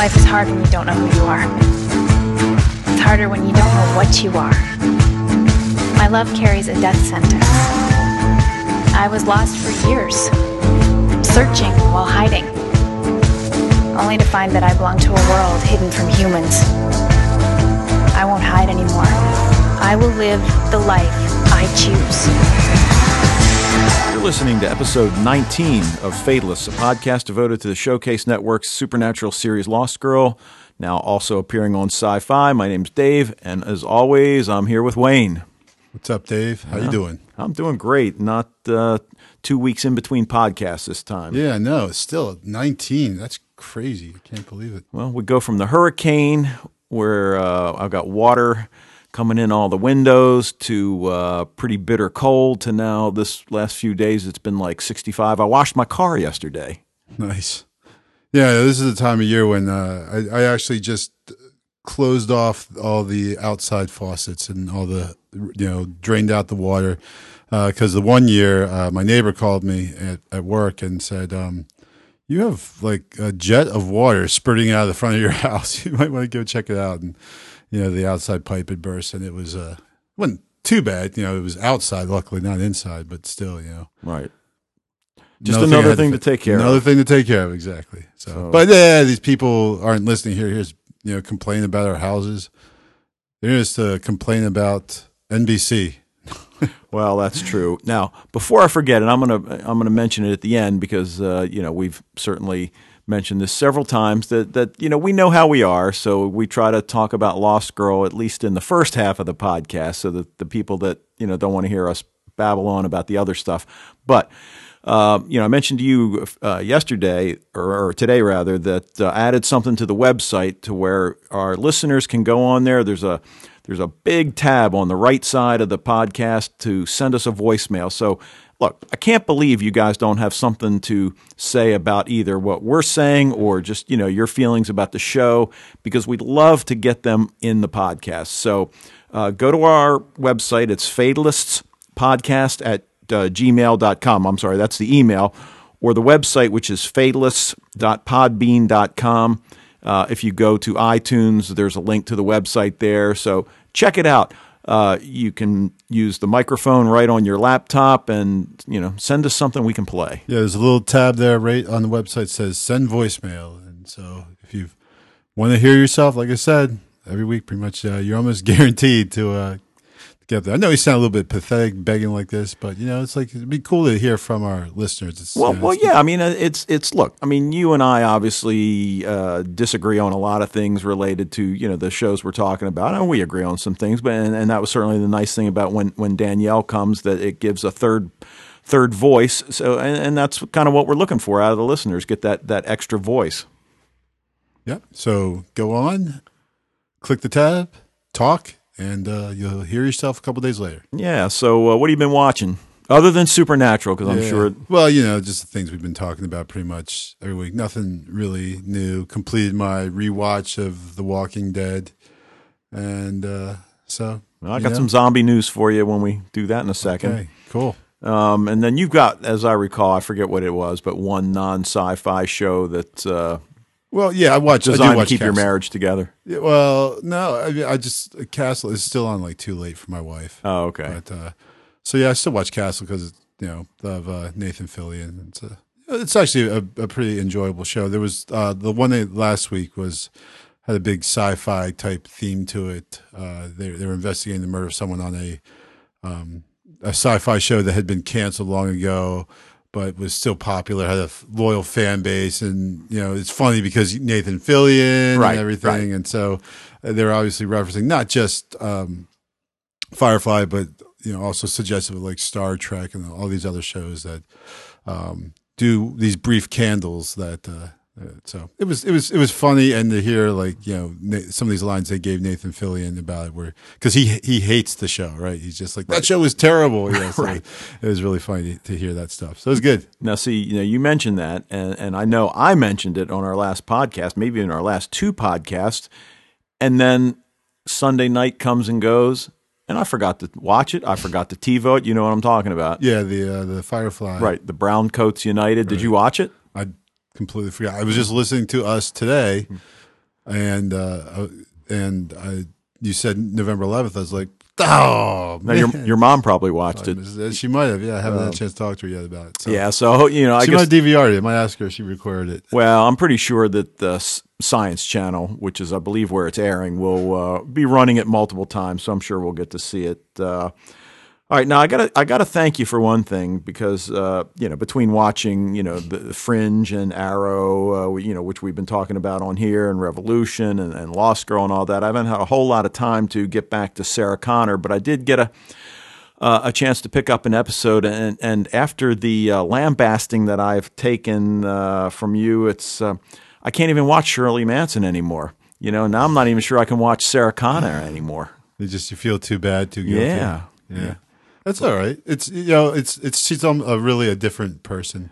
Life is hard when you don't know who you are. It's harder when you don't know what you are. My love carries a death sentence. I was lost for years, searching while hiding, only to find that I belong to a world hidden from humans. I won't hide anymore. I will live the life I choose. You're listening to episode 19 of Fatalists, a podcast devoted to the Showcase Network's supernatural series Lost Girl, now also appearing on Sci-Fi. My name's Dave, and as always, I'm here with Wayne. What's up, Dave? How you doing? I'm doing great. Not uh, two weeks in between podcasts this time. Yeah, no, it's still 19. That's crazy. I can't believe it. Well, we go from the hurricane, where uh, I've got water coming in all the windows, to uh, pretty bitter cold, to now this last few days it's been like 65. I washed my car yesterday. Nice. Yeah, this is the time of year when uh, I, I actually just closed off all the outside faucets and all the, you know, drained out the water. Because the one year, uh, my neighbor called me at, at work and said, um, you have like a jet of water spurting out of the front of your house. You might want to go check it out. And you know the outside pipe had burst, and it was uh wasn't too bad. You know, it was outside, luckily not inside, but still, you know, Right. Just Another another had thing to fi- take care of. another of. thing to take care of, exactly. So, So- but yeah, these people aren't listening here. Here's you know complaining about our houses. They're just uh, complain about NBC. Well, that's true. Now, before I forget, and I'm gonna I'm gonna mention it at the end because uh, you know we've certainly mentioned this several times that that you know we know how we are, so we try to talk about Lost Girl at least in the first half of the podcast, so that the people that you know don't want to hear us babble on about the other stuff. But uh, you know, I mentioned to you uh, yesterday or, or today rather that uh, added something to the website to where our listeners can go on there. There's a there's a big tab on the right side of the podcast to send us a voicemail. So, look, I can't believe you guys don't have something to say about either what we're saying or just, you know, your feelings about the show because we'd love to get them in the podcast. So, uh, go to our website. It's fatalistspodcast at uh, gmail.com. I'm sorry, that's the email. Or the website, which is fatalists.podbean.com. Uh, if you go to iTunes, there's a link to the website there. So check it out. Uh, you can use the microphone right on your laptop and, you know, send us something we can play. Yeah, there's a little tab there right on the website says send voicemail, and so if you want to hear yourself, like I said, every week, pretty much, uh, you're almost guaranteed to uh, get there. I know you sound a little bit pathetic begging like this, but you know, it's like it'd be cool to hear from our listeners. It's, Well, you know, well, yeah. I mean, uh, it's it's look. I mean, you and I obviously uh, disagree on a lot of things related to you know the shows we're talking about, and we agree on some things. But and, and that was certainly the nice thing about when when Danielle comes that it gives a third third voice. So and, and that's kind of what we're looking for out of the listeners. Get that that extra voice. Yep. So go on, click the tab, talk, and uh, you'll hear yourself a couple days later. Yeah. So uh, what have you been watching other than Supernatural? Because I'm Yeah. sure. Well, you know, just the things we've been talking about pretty much every week. Nothing really new. Completed my rewatch of The Walking Dead, and uh, so Well, I got know, some zombie news for you when we do that in a second. Okay, cool. Um, and then you've got, as I recall, I forget what it was, but one non-sci-fi show that's uh, Well, yeah, I watch. I do designed to watch keep your marriage together. Yeah, well, no, I, I just Castle is still on like too late for my wife. Oh, okay. But uh, so yeah, I still watch Castle because you know of uh, Nathan Fillion. It's a, it's actually a, a pretty enjoyable show. There was uh, the one that last week was had a big sci-fi type theme to it. Uh, they they were investigating the murder of someone on a um, a sci-fi show that had been canceled long ago. But was still popular, had a loyal fan base, and you know it's funny because Nathan Fillion Right, and everything, right. and so uh, they're obviously referencing not just um, Firefly, but you know, also suggestive of like Star Trek and all these other shows that um, do these brief candles. That uh, uh, so it was it was it was funny, and to hear like you know some of these lines they gave Nathan Fillion about it, where because he he hates the show, right? He's just like that show was terrible. Yeah, so Right. It was really funny to hear that stuff. So it was good. Now, see, you know, you mentioned that, and, and I know I mentioned it on our last podcast, maybe in our last two podcasts, and then Sunday night comes and goes, and I forgot to watch it. I forgot to TiVo it. You know what I'm talking about, Yeah, the uh, the Firefly. right? The Brown Coats United. Did you watch it? I completely forgot. I was just listening to us today and uh, uh, and I, you said November 11th. I was like, oh, Now, your man. your mom probably watched it. She might have. Yeah, I haven't had a chance to talk to her yet about it. So. Yeah, so you know, I she guess. might DVR'd it. I might ask her if she recorded it. Well, I'm pretty sure that the Science Channel, which is I believe where it's airing, will uh, be running it multiple times. So I'm sure we'll get to see it. Uh, all right, now I gotta I gotta thank you for one thing because uh, you know between watching you know the, Fringe and Arrow, uh, you know which we've been talking about on here, and Revolution and, and Lost Girl and all that, I haven't had a whole lot of time to get back to Sarah Connor, but I did get a uh, a chance to pick up an episode, and and after the uh, lambasting that I've taken uh, from you, it's uh, I can't even watch Shirley Manson anymore. You know, now I'm not even sure I can watch Sarah Connor anymore. You just you feel too bad, too guilty. Yeah. yeah. That's all right. It's you know, it's it's she's a really a different person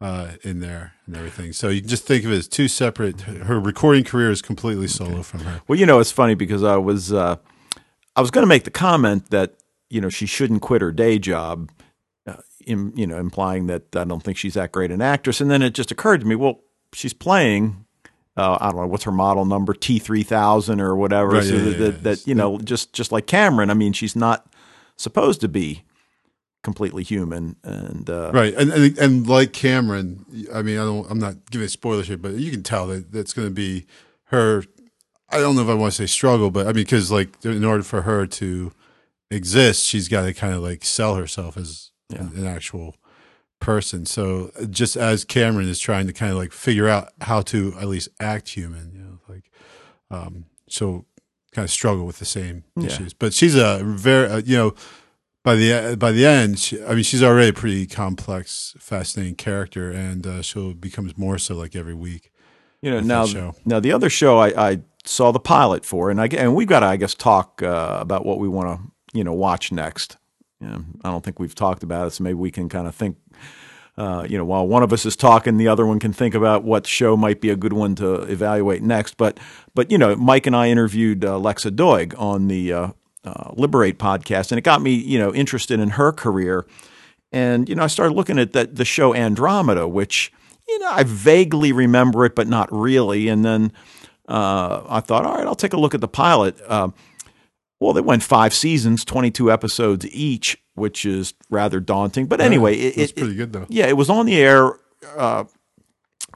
uh, in there and everything. So you can just think of it as two separate. Her recording career is completely solo from her. Well, you know, it's funny because I was uh, I was going to make the comment that you know she shouldn't quit her day job, uh, in, you know, implying that I don't think she's that great an actress, and then it just occurred to me, well, she's playing. Uh, I don't know what's her model number T three thousand or whatever. Right, so yeah, that, yeah, that, yeah. that you know, just just like Cameron. I mean, she's not supposed to be completely human, and uh, Right, and, and and like Cameron, I mean, I don't, I'm not giving spoilers here, but you can tell that that's going to be her. I don't know if I want to say struggle, but I mean, because like in order for her to exist, she's got to kind of like sell herself as an, an actual person. So just as Cameron is trying to kind of like figure out how to at least act human, you know, like um, so kind of struggle with the same Yeah. issues. But she's a very, uh, you know, by the by the end, she, I mean, she's already a pretty complex, fascinating character, and uh, she'll becomes more so like every week. You know, now, show. now the other show I, I saw the pilot for, and I and we've got to I guess talk uh, about what we want to you know watch next. You know, I don't think we've talked about it, so maybe we can kind of think. Uh, you know, while one of us is talking, the other one can think about what show might be a good one to evaluate next. But, but you know, Mike and I interviewed uh, Lexa Doig on the uh, uh, Liberate podcast, and it got me, you know, interested in her career. And you know, I started looking at that the show Andromeda, which you know I vaguely remember it, but not really. And then uh, I thought, all right, I'll take a look at the pilot. Well, they went five seasons, twenty-two episodes each, which is rather daunting. But anyway, it, That's it- pretty good though. yeah, it was on the air uh,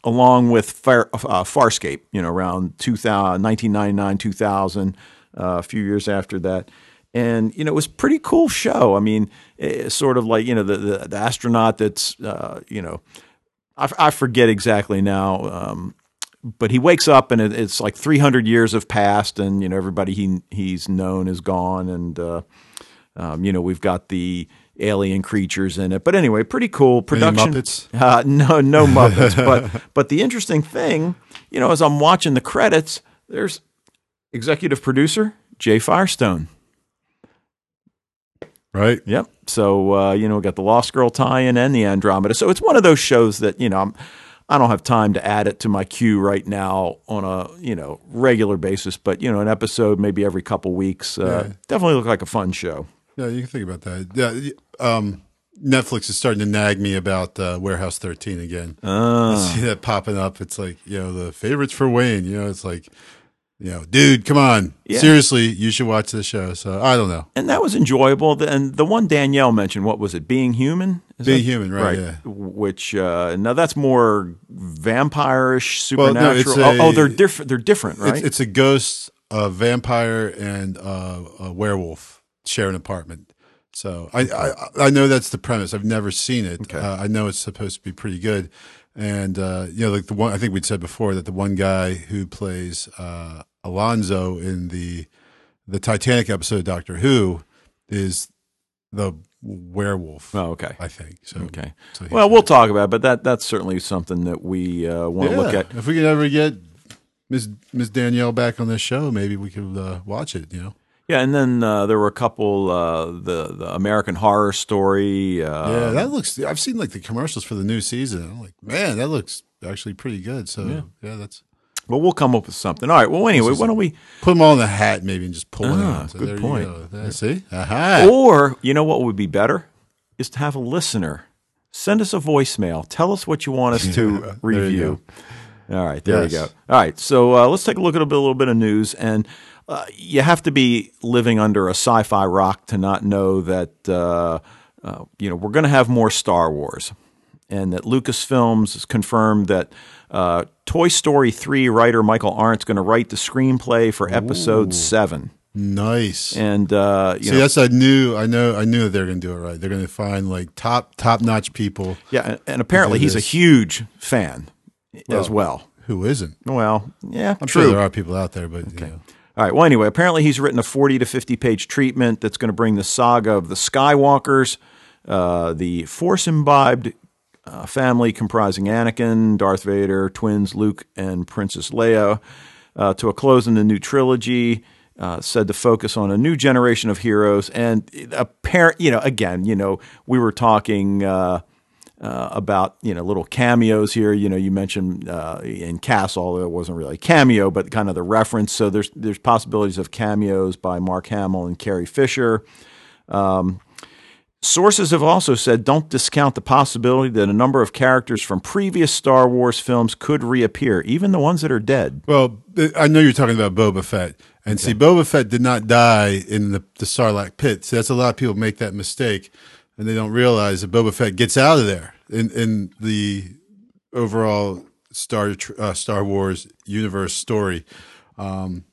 along with Far, uh, Farscape, you know, around 2000, 1999, 2000, uh, a few years after that. And, you know, it was a pretty cool show. I mean, it's sort of like, you know, the, the, the astronaut that's, uh, you know, I, I forget exactly now, um, but he wakes up and it, it's like 300 years have passed and, you know, everybody he, he's known is gone. And, uh, um, you know, we've got the alien creatures in it. But anyway, pretty cool production. Muppets? Uh, no, no Muppets. but but the interesting thing, you know, as I'm watching the credits, there's executive producer Jay Firestone. Right? Yep. So uh, you know, we got the Lost Girl tie-in and the Andromeda. So it's one of those shows that you know I'm. I don't have time to add it to my queue right now on a you know regular basis, but you know an episode maybe every couple weeks. Uh, Yeah. Definitely look like a fun show. Yeah, you can think about that. Yeah, um, Netflix is starting to nag me about uh, Warehouse 13 again. I see that popping up. It's like, you know, the favorites for Wayne. You know, it's like, you know, dude, come on. Yeah. Seriously, you should watch this show. So I don't know. and that was enjoyable. And the one Danielle mentioned, what was it? Being human. Is Being that- Human, right, yeah. Which uh, now that's more vampirish, Well, no, supernatural. a- oh, oh, they're different. They're different, right? It's, it's a ghost, a vampire, and uh, a werewolf share an apartment. So I, I I know that's the premise. I've never seen it. Okay. Uh, I know it's supposed to be pretty good. And uh, you know, like the one I think we'd said before that the one guy who plays uh, Alonso in the the Titanic episode of Doctor Who is the werewolf. oh, okay. I think so. Okay. So Well, we'll talk about, it, but that that's certainly something that we uh, want to look at. If we could ever get Miss Miss Danielle back on this show, maybe we could uh, watch it. You know. Yeah, and then uh, there were a couple uh, the the American Horror Story. Uh, Yeah, that looks. I've seen like the commercials for the new season. I'm like, man, that looks actually pretty good. So yeah, that's But we'll come up with something. All right. Well, anyway, why don't we? put them all in the hat maybe and just pull it Ah, out. So good there point. You go. There, see, aha. Or you know what would be better is to have a listener send us a voicemail. Tell us what you want us to review. All right, there Yes. we go. All right, so uh, let's take a look at a, bit, a little bit of news, and uh, you have to be living under a sci-fi rock to not know that uh, uh, you know we're going to have more Star Wars, and that Lucasfilms has confirmed that uh, Toy Story three writer Michael Arndt's going to write the screenplay for Episode seven, Nice. and uh, you See, know, that's I knew. I know. I knew that they're going to do it right. They're going to find like top top notch people. yeah, and, and apparently he's a huge fan as Oh. well. Who isn't? Well, yeah, I'm true. sure there are people out there, but you know. All right. Well, anyway, apparently he's written a 40 to 50 page treatment that's going to bring the saga of the Skywalkers, uh, the force imbibed uh, family comprising Anakin, Darth Vader, twins Luke, and Princess Leia, uh, to a close in the new trilogy. Uh, said to focus on a new generation of heroes and apparent, you know, again, you know, we were talking. Uh, about you know little cameos here. You know, you mentioned uh, in Castle, although it wasn't really a cameo, but kind of the reference. So there's there's possibilities of cameos by Mark Hamill and Carrie Fisher. Um, sources have also said don't discount the possibility that a number of characters from previous Star Wars films could reappear, even the ones that are dead. Well, I know you're talking about Boba Fett, and see, Boba Fett did not die in the the Sarlacc pit. So that's a lot of people make that mistake, and they don't realize that Boba Fett gets out of there in in the overall Star uh, Star Wars universe story. Um,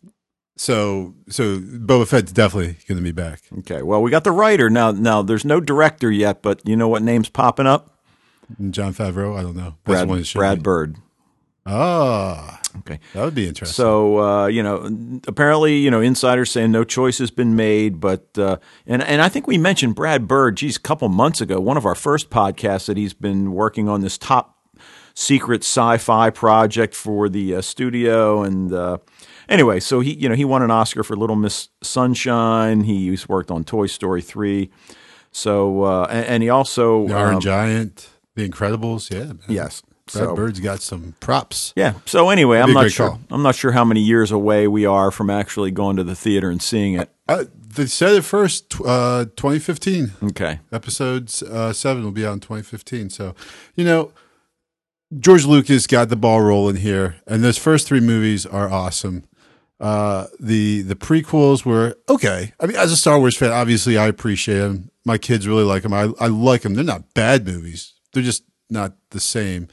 so so Boba Fett's definitely going to be back. Okay, well we got the writer now. Now there's no director yet, but you know what name's popping up? Jon Favreau, I don't know. That's Brad, one that should Brad. Bird. Ah, Okay. that would be interesting. So uh, you know, apparently, you know, insiders saying no choice has been made, but uh, and and I think we mentioned Brad Bird, geez, a couple months ago, one of our first podcasts that he's been working on this top secret sci-fi project for the uh, studio, and uh, anyway, so he you know he won an Oscar for Little Miss Sunshine. He's worked on Toy Story three, so uh, and, and he also the Iron um, Giant, The Incredibles, yeah. Man. yes. Brad So, Bird's got some props. yeah. So anyway, I'm not sure. call. I'm not sure how many years away we are from actually going to the theater and seeing it. Uh, they said it first, uh, 2015. Okay. Episodes uh, seven will be out in 2015. So, you know, George Lucas got the ball rolling here, and those first three movies are awesome. Uh, the the prequels were okay. I mean, as a Star Wars fan, obviously I appreciate them. My kids really like them. I, I like them. They're not bad movies. They're just not the same.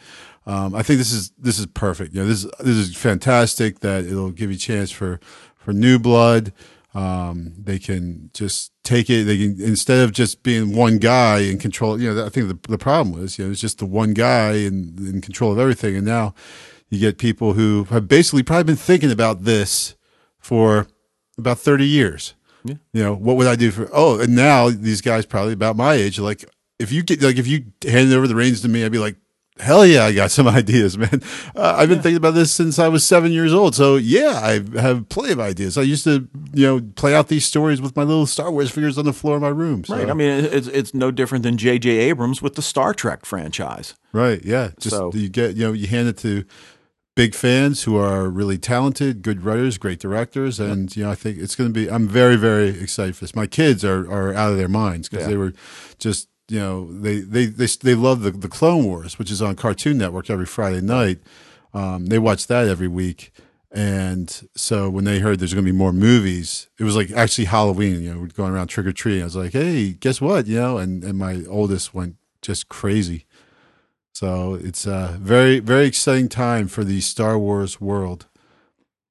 Um, I think this is this is perfect. You know, this is this is fantastic. That it'll give you a chance for for new blood. Um, they can just take it. They can instead of just being one guy in control. You know, I think the the problem was you know it's just the one guy in in control of everything, and now you get people who have basically probably been thinking about this for about thirty years. Yeah. You know, what would I do for? Oh, and now these guys probably about my age are like, if you get like if you handed over the reins to me, I'd be like, hell yeah, I got some ideas, man. Uh, I've been thinking about this since I was seven years old. So yeah, I have plenty of ideas. I used to, you know, play out these stories with my little Star Wars figures on the floor of my room. So, Right. I mean, it's it's no different than J.J. Abrams with the Star Trek franchise. right, yeah. Just So- you get, you know, you hand it to big fans who are really talented, good writers, great directors, and you know, I think it's going to be. I'm very, very excited for this. My kids are are out of their minds because Yeah. they were just. You know, they they they they love the the Clone Wars, which is on Cartoon Network every Friday night. Um, they watch that every week, and so when they heard there's going to be more movies, it was like actually Halloween. You know, we're going around trick or treating. I was like, hey, guess what? You know, and and my oldest went just crazy. So it's a very very exciting time for the Star Wars world.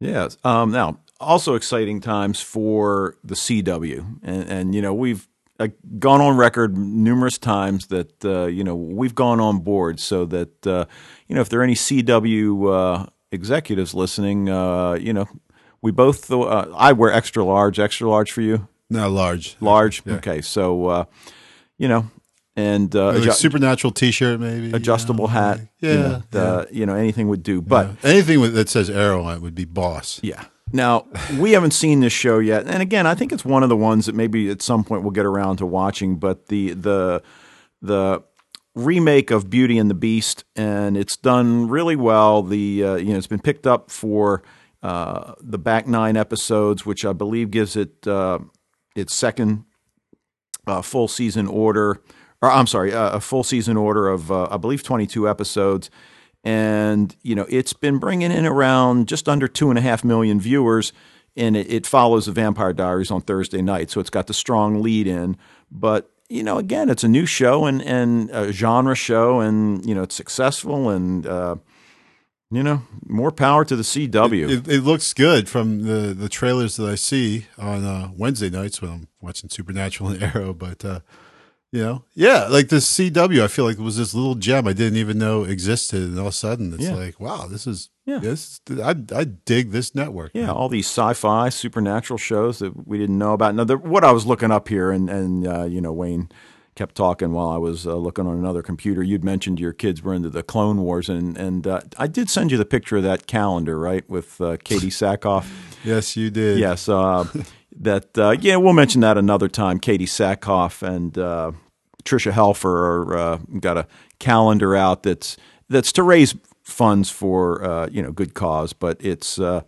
Yes. Um, now, also exciting times for the CW, and, and you know we've uh, gone on record numerous times that uh, you know we've gone on board, so that uh, you know if there are any CW uh, executives listening, uh, you know we both. Uh, I wear extra large, extra large for you, Not large, large. Yeah. Okay, so uh, you know, and uh, Like adju- supernatural T-shirt, maybe you adjustable know, hat, like- you Yeah, know, the- you know anything would do, but. yeah. anything with, that says Arrow on it would be boss. Yeah. Now, we haven't seen this show yet. And again, I think it's one of the ones that maybe at some point we'll get around to watching, but the the the remake of Beauty and the Beast and it's done really well. The uh, you know, it's been picked up for uh, the back 9 episodes, which I believe gives it uh, its second uh, full season order, or I'm sorry, uh, a full season order of uh, I believe 22 episodes, and you know it's been bringing in around just under two and a half million viewers, and it, it follows the Vampire Diaries on Thursday night, so it's got the strong lead in. But you know, again, it's a new show and and a genre show, and you know it's successful and. Uh, you know, more power to the CW. It, it, looks good from the, the trailers that I see on uh, Wednesday nights when I'm watching Supernatural and Arrow. But uh, you know, yeah, like the CW, I feel like it was this little gem I didn't even know existed, and all of a sudden it's Yeah. like, wow, this is Yeah. this. I I dig this network. Yeah, all these sci-fi, supernatural shows that we didn't know about. Now, the, what I was looking up here, and and uh, you know, Wayne kept talking while I was uh, looking on another computer. You'd mentioned your kids were into the Clone Wars, and and uh, I did send you the picture of that calendar, right, with uh, Katee Sackhoff. Yes, you did. yes, uh, that uh, yeah, we'll mention that another time. Katee Sackhoff and uh, Tricia Helfer are, uh, got a calendar out that's that's to raise funds for uh, you know good cause, but it's uh,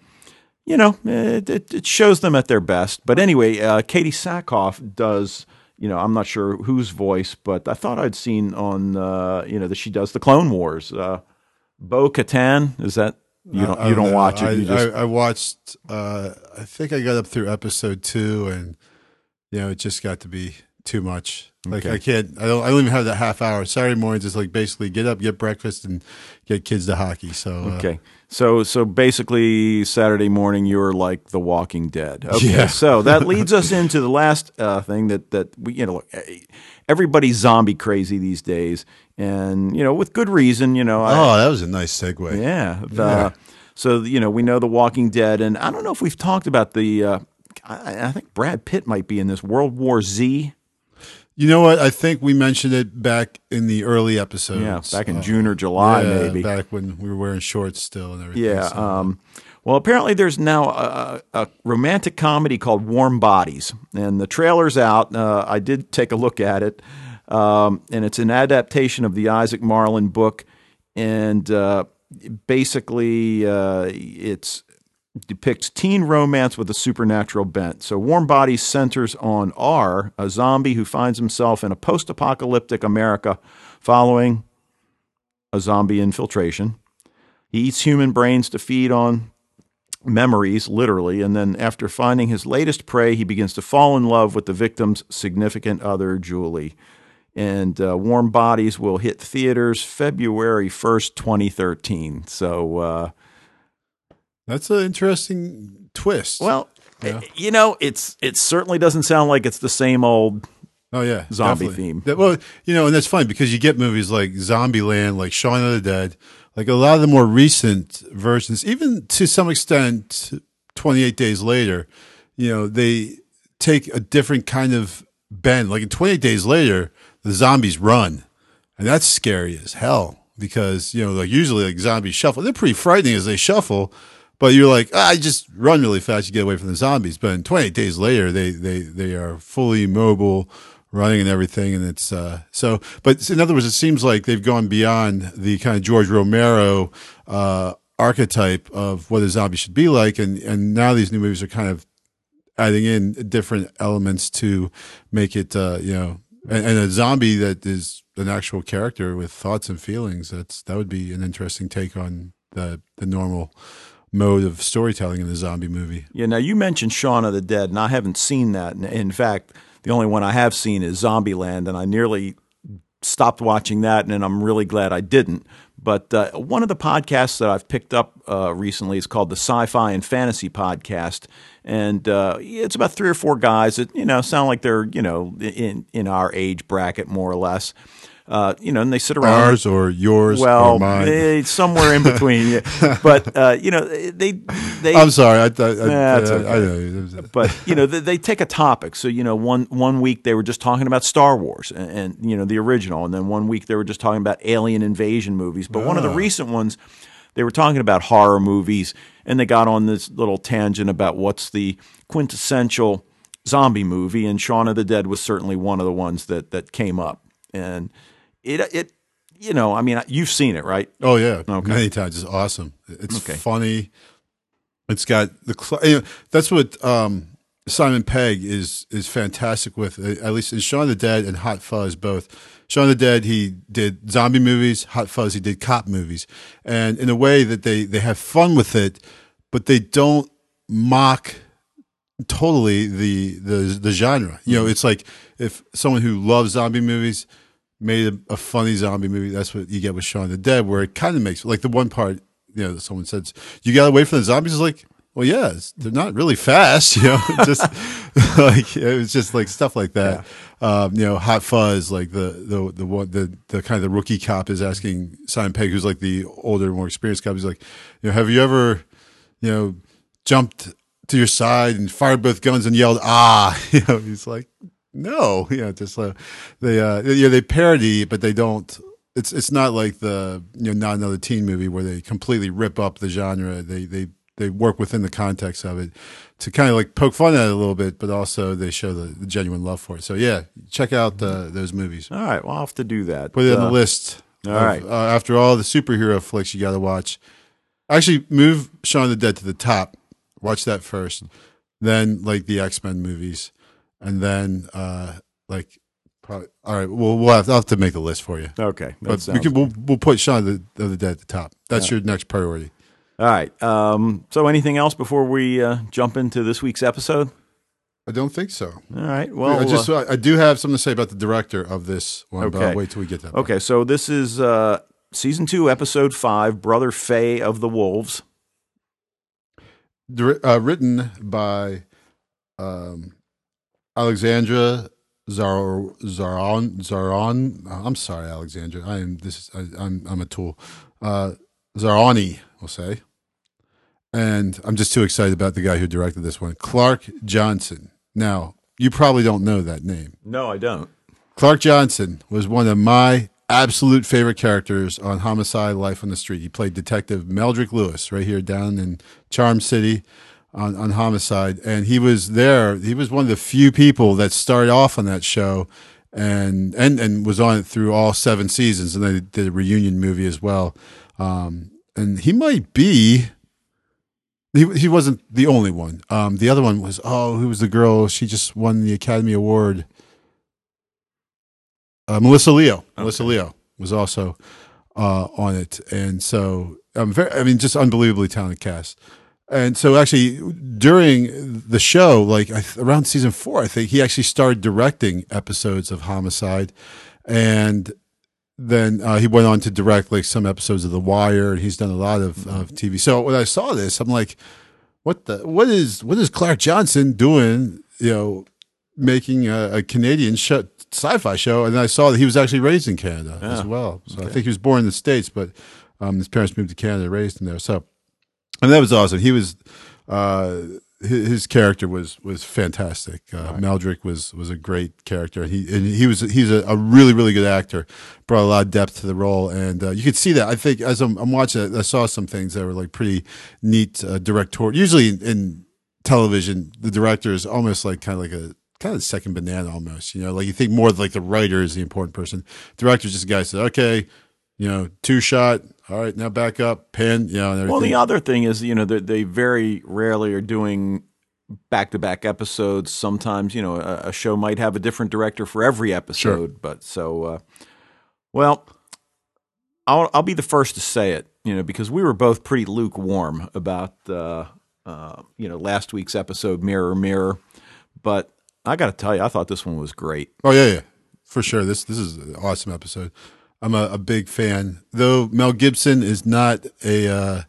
you know it, it, it shows them at their best. But anyway, uh, Katee Sackhoff does. You know, I'm not sure whose voice, but I thought I'd seen on you know that she does the Clone Wars. Bo Katan is that you don't I you don't watch it? I, You just, I, I watched. Uh, I think I got up through episode two, and you know, it just got to be too much. Like Okay. I can't. I don't. I don't even have that half hour. Saturday mornings is like basically get up, get breakfast, and get kids to hockey. So uh, Okay. So so basically Saturday morning you're like The Walking Dead. Okay. Yeah. So that leads us into the last uh, thing that that we you know look, everybody's zombie crazy these days and you know with good reason, you know. I- Oh, that was a nice segue. yeah. The, So you know we know The Walking Dead and I don't know if we've talked about the uh, I, I think Brad Pitt might be in this World War Z. You know what? I think we mentioned it back in the early episodes. Yeah, back in Uh, June or July yeah, maybe. back when we were wearing shorts still and everything. Yeah. so- Um, well, apparently there's now a, a romantic comedy called Warm Bodies, and the trailer's out. Uh, I did take a look at it, um, and it's an adaptation of the Isaac Marion book, and uh, basically uh, it's depicts teen romance with a supernatural bent. So Warm Bodies centers on R, a zombie who finds himself in a post-apocalyptic America following a zombie infiltration. He eats human brains to feed on memories, literally, and then after finding his latest prey, he begins to fall in love with the victim's significant other, Julie. And uh, Warm Bodies will hit theaters February 1st, 2013. So, uh, that's an interesting twist. well, you know, it's it certainly doesn't sound like it's the same old. Oh yeah, Zombie definitely. theme. That- well, you know, and that's funny because you get movies like Zombieland, like Shaun of the Dead, like a lot of the more recent versions, even to some extent, Twenty Eight Days Later. You know, they take a different kind of bend. Like in Twenty Eight Days Later, the zombies run, and that's scary as hell because you know, like usually like zombies shuffle. They're pretty frightening as they shuffle. But you're like, ah, I just run really fast. You get away from the zombies. But in 28 days later, they they they are fully mobile, running and everything. And it's uh, so. But in other words, it seems like they've gone beyond the kind of George Romero uh, archetype of what a zombie should be like, and and now these new movies are kind of adding in different elements to make it, uh, you know, and, and a zombie that is an actual character with thoughts and feelings. That's that would be an interesting take on the the normal mode of storytelling in the zombie movie. Yeah, now you mentioned Shaun of the Dead, and I haven't seen that. In fact, the only one I have seen is Zombieland, and I nearly stopped watching that, and I'm really glad I didn't. But uh, one of the podcasts that I've picked up uh, recently is called the Sci-Fi and Fantasy Podcast, and uh, it's about three or four guys that you know sound like they're you know in in our age bracket more or less. Uh, you know, and they sit around Ours or yours well, or mine. eh, somewhere in between. yeah. But uh, you know, they they I'm sorry. I, I, That's I, okay. I but you know they, they take a topic so you know one one week they were just talking about star wars and, and you know the original and then one week they were just talking about alien invasion movies but one of the Ah. recent ones they were talking about horror movies and they got on this little tangent about what's the quintessential zombie movie and Shaun of the Dead was certainly one of the ones that that came up and it it you know I mean you've seen it right Oh yeah, Okay. many times. It's awesome. It's Okay. funny. It's got the cl- you know, that's what um, Simon Pegg is is fantastic with uh, at least in Shaun the Dead and Hot Fuzz both. Shaun the Dead he did zombie movies, Hot Fuzz he did cop movies, and in a way that they they have fun with it, but they don't mock totally the the the genre. You know, it's like if someone who loves zombie movies made a, a funny zombie movie, that's what you get with Shaun the Dead, where it kind of makes like the one part. You know, someone says you got away from the zombies. Is like, well, yeah, it's- they're not really fast. You know, just like it was just like stuff like that. Um, you know, Hot Fuzz, like the the the one the the kind of the rookie cop is asking Simon Pegg, who's like the older, more experienced cop. He's like, you know, have you ever, you know, jumped to your side and fired both guns and yelled ah? You know, he's like, no, yeah, just uh, they uh, yeah they parody, but they don't. It's it's not like the you know not another teen movie where they completely rip up the genre. They they they work within the context of it to kind of like poke fun at it a little bit, but also they show the, the genuine love for it. So yeah, check out uh, those movies. All right, well, I'll have to do that. Put it on Uh, the list. all of, right. Uh, after all the superhero flicks you got to watch, actually move Shaun of the Dead to the top. Watch that first, then like the X Men movies, and then uh like probably all right. Well, we'll have, I'll have to make the list for you, Okay, that but we sounds can we'll, we'll put Shaun of the, of the Dead at the top. That's your next priority. All right. Um, so, anything else before we uh, jump into this week's episode? I don't think so. All right. Well, I just uh, I do have something to say about the director of this one, but Okay. I'll wait till we get that. okay. So this is uh, season two, episode five, "Brother Fae of the Wolves." Dir- uh, written by um, Alexandra Zar Zaron Zaron. I'm sorry, Alexandra. I am this. Is, I, I'm I'm a tool. Uh, Zarani, we'll say. And I'm just too excited about the guy who directed this one, Clark Johnson. Now, you probably don't know that name. No, I don't. Clark Johnson was one of my absolute favorite characters on Homicide: Life on the Street. He played Detective Meldrick Lewis right here down in Charm City on, on Homicide, and he was there. He was one of the few people that started off on that show, and and and was on it through all seven seasons, and they did a reunion movie as well. Um, and he might be. He, he wasn't the only one. Um, the other one was oh, who was the girl? She just won the Academy Award. Uh, Melissa Leo. Melissa Leo was also uh, on it, and so I'm very. I mean, just unbelievably talented cast. And so, actually, during the show, like around season four, I think he actually started directing episodes of Homicide, and then uh, he went on to direct like some episodes of The Wire, and he's done a lot of, of TV. So when I saw this, I'm like, what the what is what is Clark Johnson doing? You know, making a, a Canadian sci-fi show, and I saw that he was actually raised in Canada as well. So I think he was born in the states, but um, his parents moved to Canada, raised him there. So, and that was awesome. He was. Uh, his, his character was was fantastic. Uh, Meldrick was was a great character. He and he was he's a, a really really good actor. Brought a lot of depth to the role, and uh, you could see that. I think as I'm, I'm watching it, I saw some things that were like pretty neat uh, director. Usually in, in television, the director is almost like kind of like a kind of second banana almost. You know, like you think more like the writer is the important person. Director's just a guy who said, okay, you know, two shot. All right, now back up, pin. You know. Well, the other thing is, you know, they, they very rarely are doing back to back episodes. Sometimes, you know, a, a show might have a different director for every episode. But so, uh, well, I'll, I'll be the first to say it, you know, because we were both pretty lukewarm about, uh, uh, you know, last week's episode, Mirror, Mirror. But I got to tell you, I thought this one was great. Oh yeah, yeah, for sure. This this is an awesome episode. I'm a, a big fan, though. Mel Gibson is not a. Uh,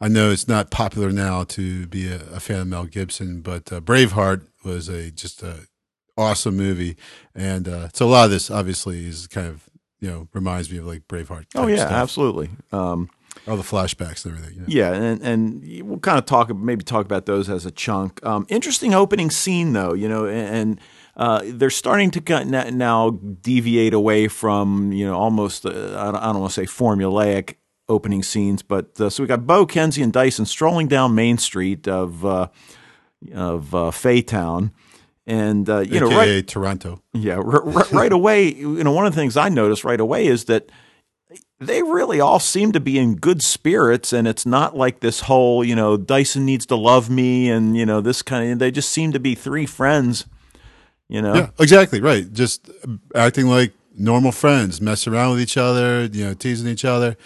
I know it's not popular now to be a, a fan of Mel Gibson, but uh, Braveheart was a just a awesome movie, and uh, so a lot of this obviously is kind of you know reminds me of like Braveheart. Oh, yeah, stuff. absolutely. Um, all the flashbacks and everything. know. Yeah, and and we'll kind of talk maybe talk about those as a chunk. Um, interesting opening scene though, you know, and, and uh, they're starting to now deviate away from you know almost uh, I don't, want to say formulaic opening scenes, but uh, so we got Bo, Kenzie, and Dyson strolling down Main Street of uh, of uh, Faytown. And uh, you know, right, Toronto. yeah, r- r- right away. You know, one of the things I noticed right away is that they really all seem to be in good spirits and it's not like this whole you know dyson needs to love me and you know this kind of they just seem to be three friends you know Yeah, exactly right. Just acting like normal friends, messing around with each other, you know, teasing each other,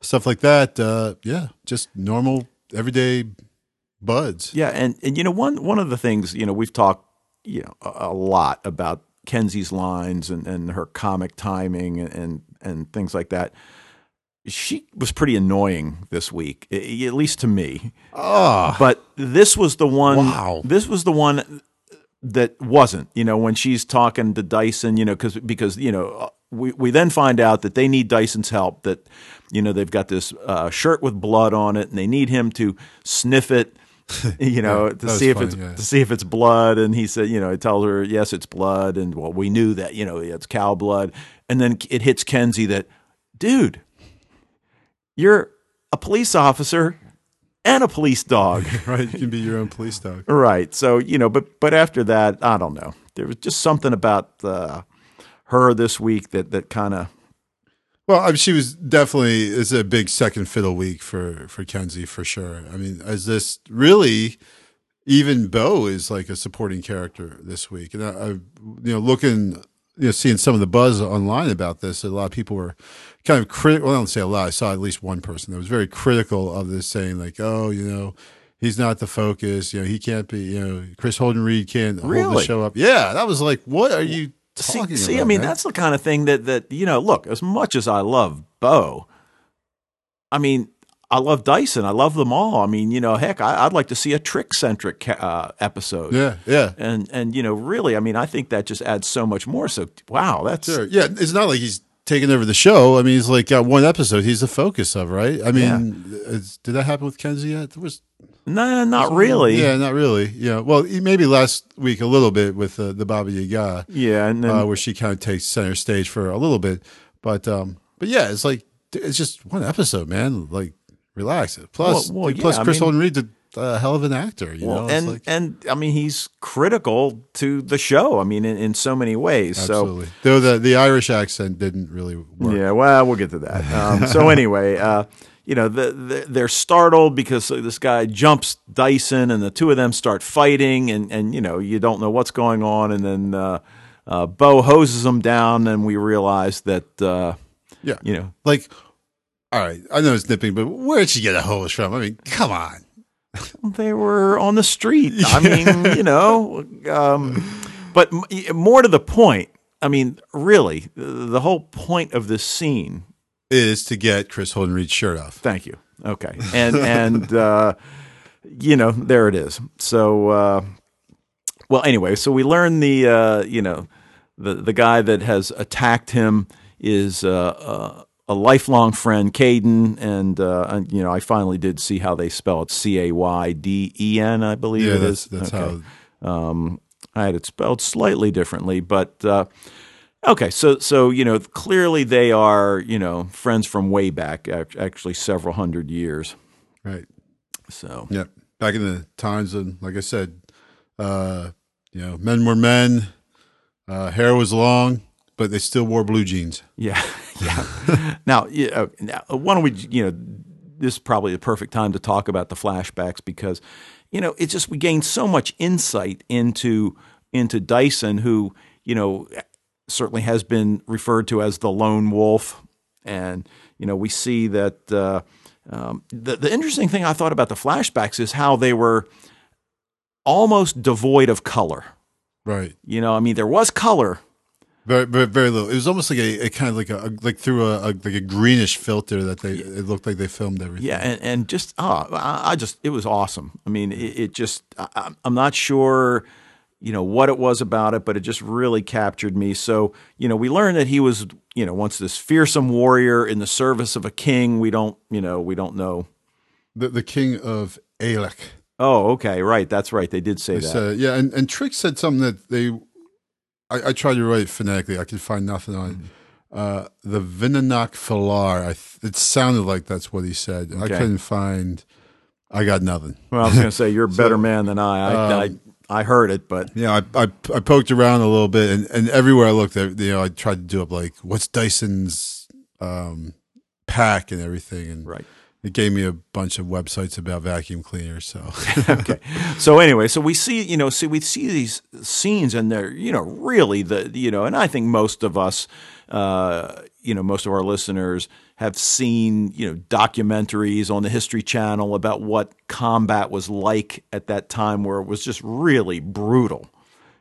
stuff like that. Uh, yeah, just normal everyday buds. Yeah, and and you know one one of the things you know we've talked you know a, a lot about Kenzie's lines and, and her comic timing and, and and things like that. She was pretty annoying this week, at least to me. Oh, But this was the one. Wow. This was the one that wasn't. You know, when she's talking to Dyson, you know, because because you know we we then find out that they need Dyson's help. That you know they've got this uh, shirt with blood on it, and they need him to sniff it. You know, Yeah, to see if funny, it's yeah. to see if it's blood. And he said, you know, he tells her, yes, it's blood. And well, we knew that. You know, it's cow blood. And then it hits Kenzie that, dude, you're a police officer and a police dog. right. You can be your own police dog. Right. So you know, but but after that, I don't know. There was just something about uh, her this week that that kind of Well, I mean, she was definitely it's a big second fiddle week for for Kenzie for sure. I mean, as this really, even Bo is like a supporting character this week, and I, I you know looking. You know, seeing some of the buzz online about this, a lot of people were kind of critical. Well, I don't say a lot. I saw at least one person that was very critical of this, saying like, "Oh, you know, he's not the focus. You know, he can't be. You know, Kris Holden-Ried can't hold the show up." Yeah, that was like, what are you see. talking see about? I mean, man? that's the kind of thing that that you know. Look, as much as I love Bo, I mean, I love Dyson. I love them all. I mean, you know, heck, I, I'd like to see a trick centric uh, episode. yeah, yeah. And and you know, really, I mean, I think that just adds so much more. So wow, that's Sure. Yeah, it's not like he's taking over the show. I mean, he's like got one episode. He's the focus of, right? I mean, it's, did that happen with Kenzie yet? There was no, not really. Yeah, not really. Yeah. Well, maybe last week a little bit with uh, the Baba Yaga, yeah, and then uh, where she kind of takes center stage for a little bit. But um, but yeah, it's like it's just one episode, man. Like relax. Plus, Well- well, plus yeah, I Kris mean- Holden-Ried's a uh, hell of an actor. You Well, know, and like, and I mean he's critical to the show. I mean, in, in so many ways. absolutely. Though the the Irish accent didn't really work. yeah, well, we'll get to that. Um, so anyway, uh, you know, the, the, they're startled because this guy jumps Dyson, and the two of them start fighting, and and you know you don't know what's going on, and then uh, uh, Bo hoses them down, and we realize that uh, Yeah. you know Like, all right, I know it's nipping, but where'd she get a hose from? I mean, come on. they were on the street. I mean, you know, um, but m- more to the point. I mean, really, the whole point of this scene Is to get Kris Holden-Ried's shirt off. Thank you. Okay, and and uh, you know there it is. So uh, well, anyway, so we learn the uh, you know the the guy that has attacked him is uh, uh, a lifelong friend, Cayden, and, uh, and you know I finally did see how they spell it C A Y D E N, I believe Yeah, it that's is. that's Okay. how. Um, I had it spelled slightly differently, but uh, okay. So, so you know, clearly they are you know friends from way back, actually several hundred years. Right. So, Yeah. Back in the times, and like I said, uh, you know, men were men. Uh, hair was long, but they still wore blue jeans. yeah, yeah. now, yeah, uh, now, why don't we? You know, this is probably the perfect time to talk about the flashbacks because you know it's just we gained so much insight into into Dyson, who you know certainly has been referred to as the lone wolf, and you know we see that. Uh, um, the the interesting thing I thought about the flashbacks is how they were almost devoid of color. Right. You know, I mean, there was color, Very, very, very little. It was almost like a, a kind of like a, like through a, a like a greenish filter that they. It looked like they filmed everything. Yeah, and, and just oh, I, I just it was awesome. I mean, it, it just I, I'm- I'm not sure, you know, what it was about it, but it just really captured me. So you know, we learned that he was you know once this fearsome warrior in the service of a king. We don't you know we don't know. The the king of Alec. Oh, okay, right. That's right. They did say They that. said, yeah, and, and Trick said something that they. I, I tried to write it phonetically. I could find nothing on it. Uh, the Vinanak Falar. I th- it sounded like that's what he said. I couldn't find. I got nothing. well, I was going to say you're a better man than I. I, um, I I heard it, but Yeah, I, I I poked around a little bit, and, and everywhere I looked, there, you know, I tried to do up like what's Dyson's um, pack and everything, and Right. It gave me a bunch of websites about vacuum cleaners. So okay. So anyway, so we see, you know, see we see these scenes and they're, you know, really the, you know, and I think most of us, uh, you know, most of our listeners have seen, you know, documentaries on the History Channel about what combat was like at that time, where it was just really brutal.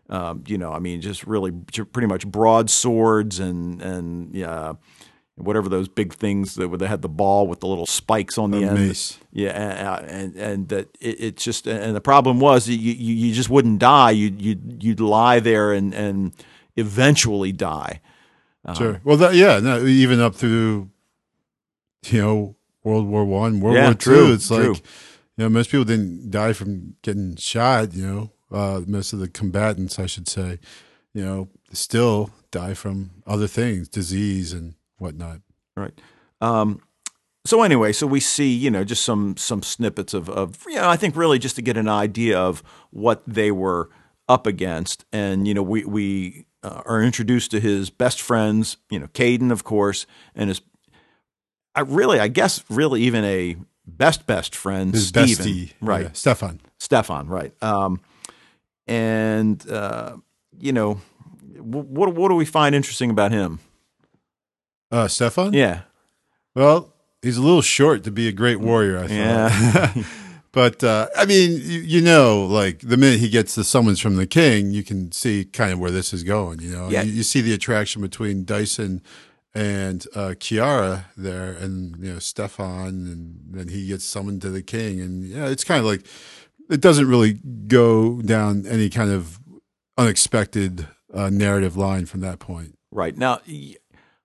Um, you know, I mean, just really, pretty much broadswords and and uh, whatever those big things that they had the ball with the little spikes on the A end. mace. Yeah, and and, that it, it's just and the problem was you, you you just wouldn't die. You you you'd lie there and and eventually die. sure. Well, that, yeah, no, even up through you know World War One, World Yeah, War Two. It's true. like you know most people didn't die from getting shot. You know, uh, most of the combatants, I should say, you know, still die from other things, disease and whatnot. Right. Um, so anyway, so we see, you know, just some some snippets of, of you know, I think really just to get an idea of what they were up against, and you know, we we uh, are introduced to his best friends, you know, Cayden, of course, and his, I really, I guess, really even a best best friend, His Stephen, bestie, right? yeah, Stefan. Stefan, right? Um, and uh, you know, wh- what what do we find interesting about him? Uh, Stefan. Yeah, Well, he's a little short to be a great warrior. I thought. yeah, But uh, I mean, you, you know, like the minute he gets the summons from the king, you can see kind of where this is going. You know, Yeah. you, you see the attraction between Dyson and uh, Ciara there, and you know Stefan, and then he gets summoned to the king, and yeah, it's kind of like it doesn't really go down any kind of unexpected uh, narrative line from that point. Right. Now,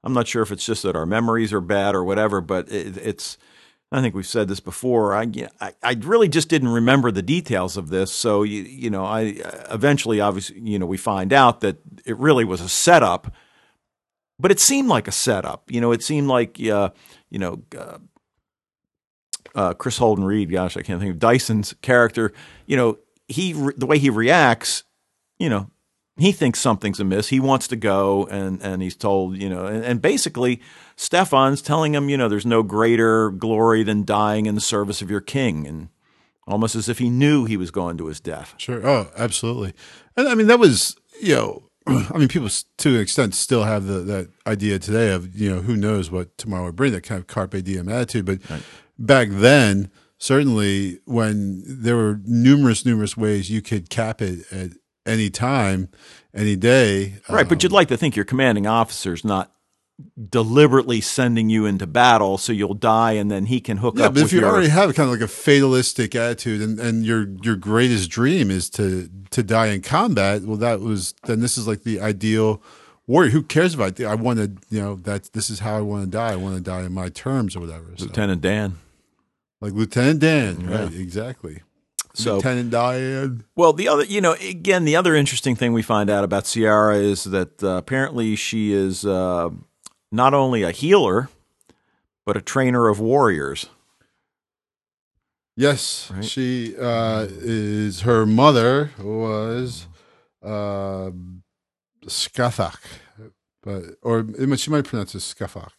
I'm not sure if it's just that our memories are bad or whatever, but it, it's, I think we've said this before. I, I, I really just didn't remember the details of this. So, you, you know, I eventually, obviously, you know, we find out that it really was a setup, but it seemed like a setup. You know, it seemed like, uh, you know, uh, uh, Kris Holden-Ried, gosh, I can't think of Dyson's character. You know, he the way he reacts, you know, he thinks something's amiss. He wants to go, and and he's told, you know, and, and basically, Stefan's telling him, you know, there's no greater glory than dying in the service of your king, and almost as if he knew he was going to his death. Sure. Oh, absolutely. And I mean, that was, you know, I mean, people to an extent still have the, that idea today of, you know, who knows what tomorrow will bring, that kind of carpe diem attitude. But back then, certainly when there were numerous, numerous ways you could cap it at any time, any day. Right, but you'd um, like to think your commanding officer's not deliberately sending you into battle so you'll die, and then he can hook up. Yeah, up but if you your. already have kind of like a fatalistic attitude, and, and your your greatest dream is to to die in combat, well, that was then this is like the ideal warrior. Who cares about? I want to, you know, that this is how I want to die. I want to die in my terms or whatever. So, Lieutenant Dan. like Lieutenant Dan, Yeah. right? Exactly. So Lieutenant Dan. Well, the other, you know, again, the other interesting thing we find out about Ciara is that uh, apparently she is uh, not only a healer, but a trainer of warriors. Yes, Right. she uh, is. Her mother was uh, Scáthach, but or she might pronounce it Scáthach.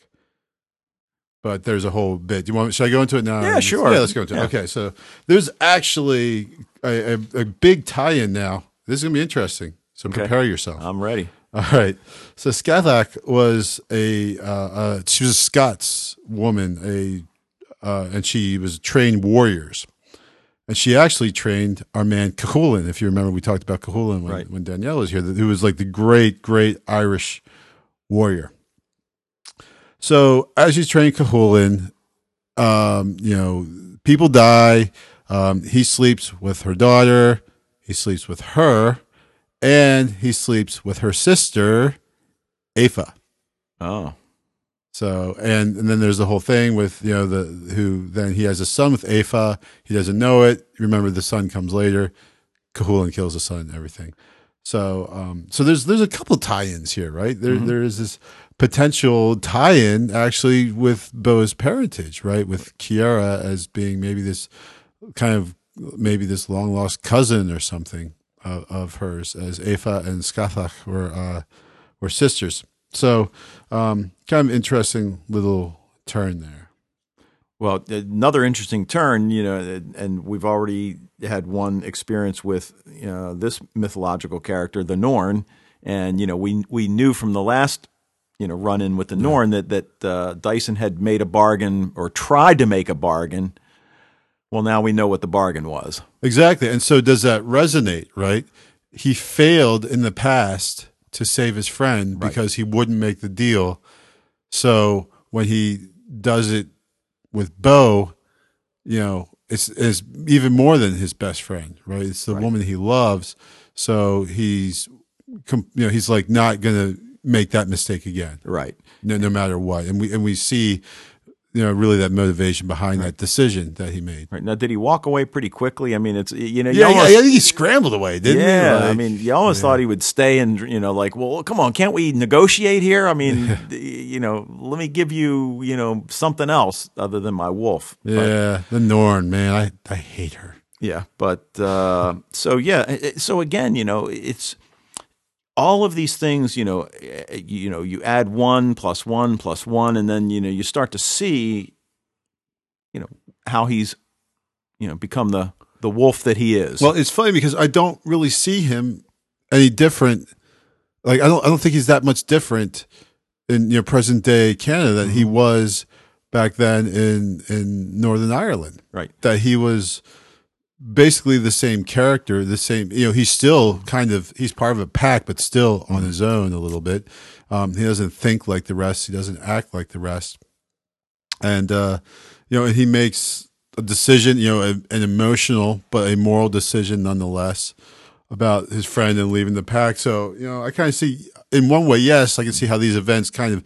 But there's a whole bit. Do you want? Should I go into it now? Yeah, sure. Yeah, let's go into Yeah. it. Okay, so there's actually a, a, a big tie-in now. This is gonna be interesting. So Okay. prepare yourself. I'm ready. All right. So Scáthach was a uh, uh, she was a Scots woman, a uh, and she was trained warriors, and she actually trained our man Cuchulainn. If you remember, we talked about Cuchulainn when, Right. when Danielle was here. Who was like the great, great Irish warrior. So as she's training Cuchulainn, um, you know, people die. Um, he sleeps with her daughter. He sleeps with her, and he sleeps with her sister, Aoife. Oh, So and and then there's the whole thing with you know the who then he has a son with Aoife. He doesn't know it. Remember the son comes later. Cuchulainn kills the son. and Everything. So um so there's there's a couple tie-ins here, right? There there is this potential tie-in actually with Bo's parentage, right? With Ciara as being maybe this kind of maybe this long lost cousin or something of, of hers, as Aoife and Scáthach were uh, were sisters. So, um, kind of interesting little turn there. Well, another interesting turn, you know, and we've already had one experience with you know, this mythological character, the Norn, and you know, we we knew from the last you know run in with the Norn that that uh, Dyson had made a bargain or tried to make a bargain. Well, now we know what the bargain was. Exactly, and so does that resonate? Right? He failed in the past to save his friend Right. because he wouldn't make the deal. So when he does it with Bo, you know, it's, it's even more than his best friend, right? It's the Right. woman he loves. So he's, you know, he's like not going to make that mistake again, Right. no, no matter what. And we and we see, you know, really that motivation behind that decision that he made. Right. Now, did he walk away pretty quickly? I mean, it's you know, you Yeah, yeah, almost, yeah, he scrambled away, didn't yeah, he? I Like- mean, you almost thought he would stay and you know, like, well, come on, can't we negotiate here? I mean, you know, let me give you, you know, something else other than my wolf. But- yeah, the Norn, man, I I hate her. yeah, but uh, so yeah, it- it- so again, you know, it's all of these things. You know, eh, you know, you add one plus one plus one, and then you know, you start to see, you know, how he's, you know, become the the wolf that he is. Well, it's funny because I don't really see him any different. Like I don't I don't think he's that much different in you know present day Canada than Mm-hmm. he was back then in in Northern Ireland. right. That he was basically the same character, the same you know, he's still kind of he's part of a pack but still on his own a little bit. Um, he doesn't think like the rest, he doesn't act like the rest. And uh you know, and he makes a decision, you know, a, an emotional but a moral decision nonetheless about his friend and leaving the pack. So, you know, I kind of see, in one way, yes, I can see how these events kind of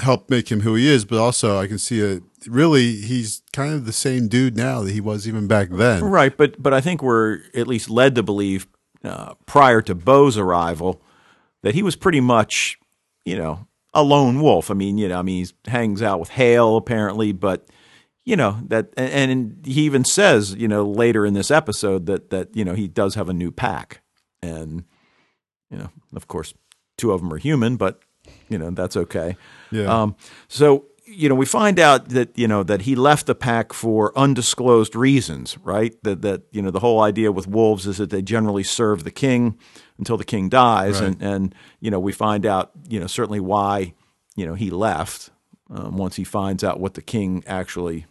help make him who he is, but also I can see a really he's kind of the same dude now that he was even back then. Right, but but I think we're at least led to believe uh, prior to Bo's arrival that he was pretty much, you know, a lone wolf. I mean, you know, I mean, he hangs out with Hale apparently, but you know that, and, and he even says, you know, later in this episode that that you know he does have a new pack, and you know, of course, two of them are human, but you know that's okay. Yeah. Um, so you know, we find out that you know that he left the pack for undisclosed reasons, right? That that you know the whole idea with wolves is that they generally serve the king until the king dies, Right. and and you know we find out you know certainly why you know he left um, once he finds out what the king actually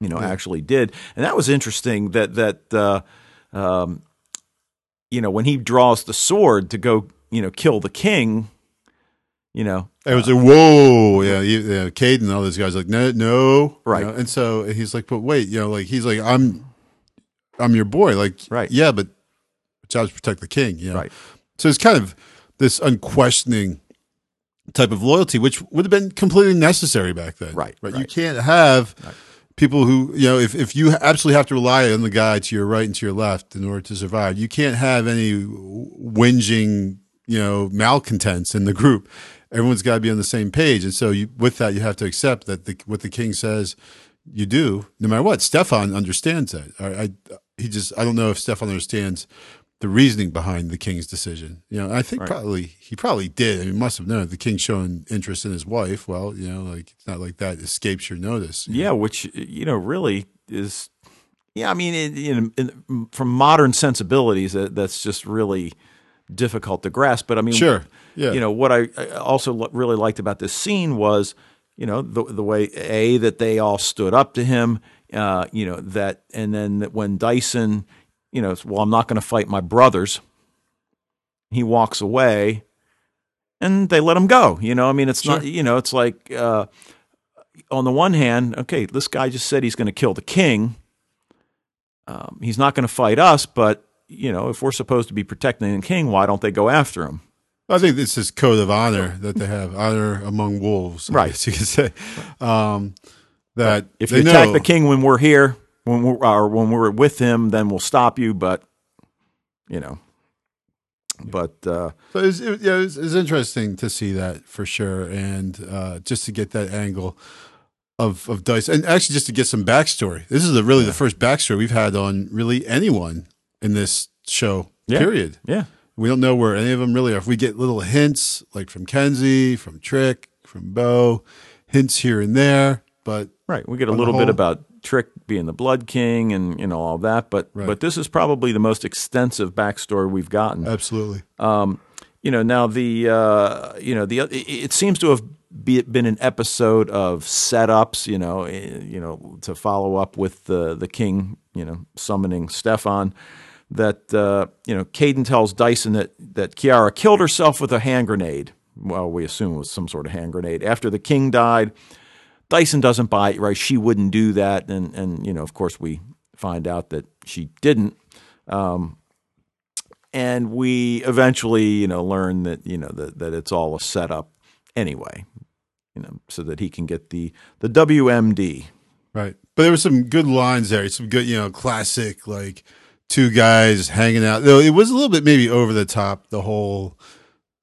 you know actually did, and that was interesting that that uh, um, you know when he draws the sword to go you know kill the king, you know It was like, uh, whoa, yeah, you, yeah. Cayden and all those guys like, no, no, you Right. know, and so he's like, but wait, you know, like he's like, I'm, I'm your boy, like, Right. yeah, but jobs protect the king, you know? Right. So it's kind of this unquestioning type of loyalty, which would have been completely necessary back then, Right, Right. You can't have people who, you know, if if you absolutely have to rely on the guy to your right and to your left in order to survive, you can't have any whinging, you know, malcontents in the group. Everyone's got to be on the same page, and so you, with that, you have to accept that the, what the king says you do, no matter what. Stefan understands that. I, I he just I don't know if Stefan understands the reasoning behind the king's decision. You know, I think Right. probably he probably did. I mean, he must have known the king showing interest in his wife. Well, you know, like it's not like that escapes your notice. Yeah, which you know really is. Yeah, I mean, in, in, in, from modern sensibilities, that, that's just really difficult to grasp. But I mean, Sure. Yeah. You know what I I also lo- really liked about this scene was, you know, the the way a that they all stood up to him. Uh, you know that, and then that when Dyson, you know, well, I'm not going to fight my brothers. He walks away, and they let him go. You know, I mean, it's not. You know, it's like. Uh, on the one hand, okay, this guy just said he's going to kill the king. Um, he's not going to fight us, but you know, if we're supposed to be protecting the king, why don't they go after him? I think this is code of honor that they have honor among wolves, Right. you could say. Um, that If they you attack know- the king when we're here, when we're or when we're with him, then we'll stop you. But you know, but uh, So it was, it, yeah, it was, it interesting to see that for sure, and uh, just to get that angle of of Dice, and actually just to get some backstory. This is the, really the first backstory we've had on really anyone in this show. Yeah. Period. yeah, We don't know where any of them really are. If we get little hints, like from Kenzie, from Trick, from Bo, hints here and there, but Right. We get a little bit about Trick being the Blood King and you know all that, but Right. but this is probably the most extensive backstory we've gotten. absolutely. you know now the uh, you know the it, it seems to have be, been an episode of setups you know eh, you know to follow up with the the king you know summoning Stefan that uh, you know Cayden tells Dyson that that Ciara killed herself with a hand grenade. Well we assume it was some sort of hand grenade. After the king died Dyson doesn't buy it right? She wouldn't do that. And and you know of course we find out that she didn't. And we eventually you know learn that you know that, that it's all a setup anyway you know so that he can get the the WMD Right. But there were some good lines there. Some good, you know, classic like two guys hanging out. Though it was a little bit maybe over the top. The whole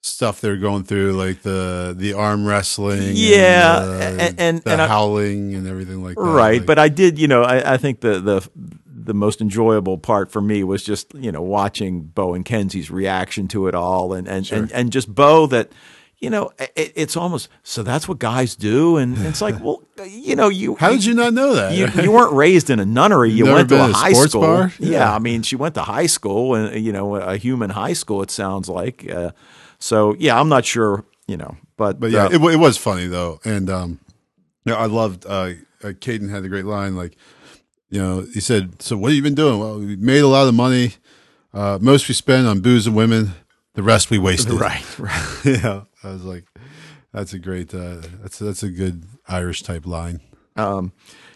stuff they're going through, like the the arm wrestling, Yeah, uh, and, and- and- the and I- howling and everything like that. right Like, but I did you know I, I think the the the most enjoyable part for me was just you know watching Bo and Kenzie's reaction to it all and and and, and just Bo that you know it, it's almost so that's what guys do and it's like well you know you how did you not know that? you, you weren't raised in a nunnery. You Never went to a a high school. bar? Yeah. Yeah. I mean, she went to high school, and you know, a human high school. It sounds like. Uh, so yeah, I'm not sure. You know, but But yeah, uh, it, it was funny though, and um, you know, I loved. Uh, uh, Cayden had a great line, like, you know, he said, "So what have you been doing? Well, we made a lot of money. Uh, most we spend on booze and women. The rest we wasted. right, right. yeah, I was like, that's a great. Uh, that's that's a good Irish type line.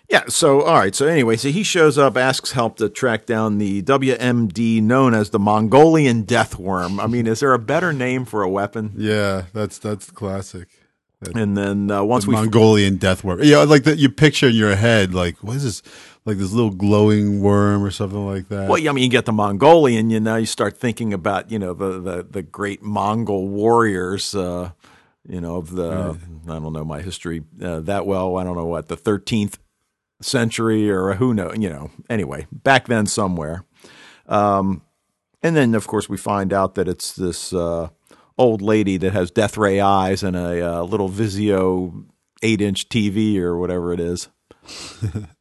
Yeah. So all right. So anyway, so he shows up, asks help to track down the WMD known as the Mongolian death worm. I mean, is there a better name for a weapon? Yeah, that's that's classic. And then uh, once The we Mongolian death worm. Yeah, like that. You picture in your head, like, what is this? Like this little glowing worm or something like that. Well, yeah, I mean, you get the Mongolian, you know, you start thinking about, you know, the the, the great Mongol warriors, uh, you know, of the, I don't know my history uh, that well. I don't know what, the 13th century or who know, you know, anyway, back then somewhere. Um, and then, of course, we find out that it's this uh, old lady that has death ray eyes and a uh, little Vizio eight inch TV or whatever it is.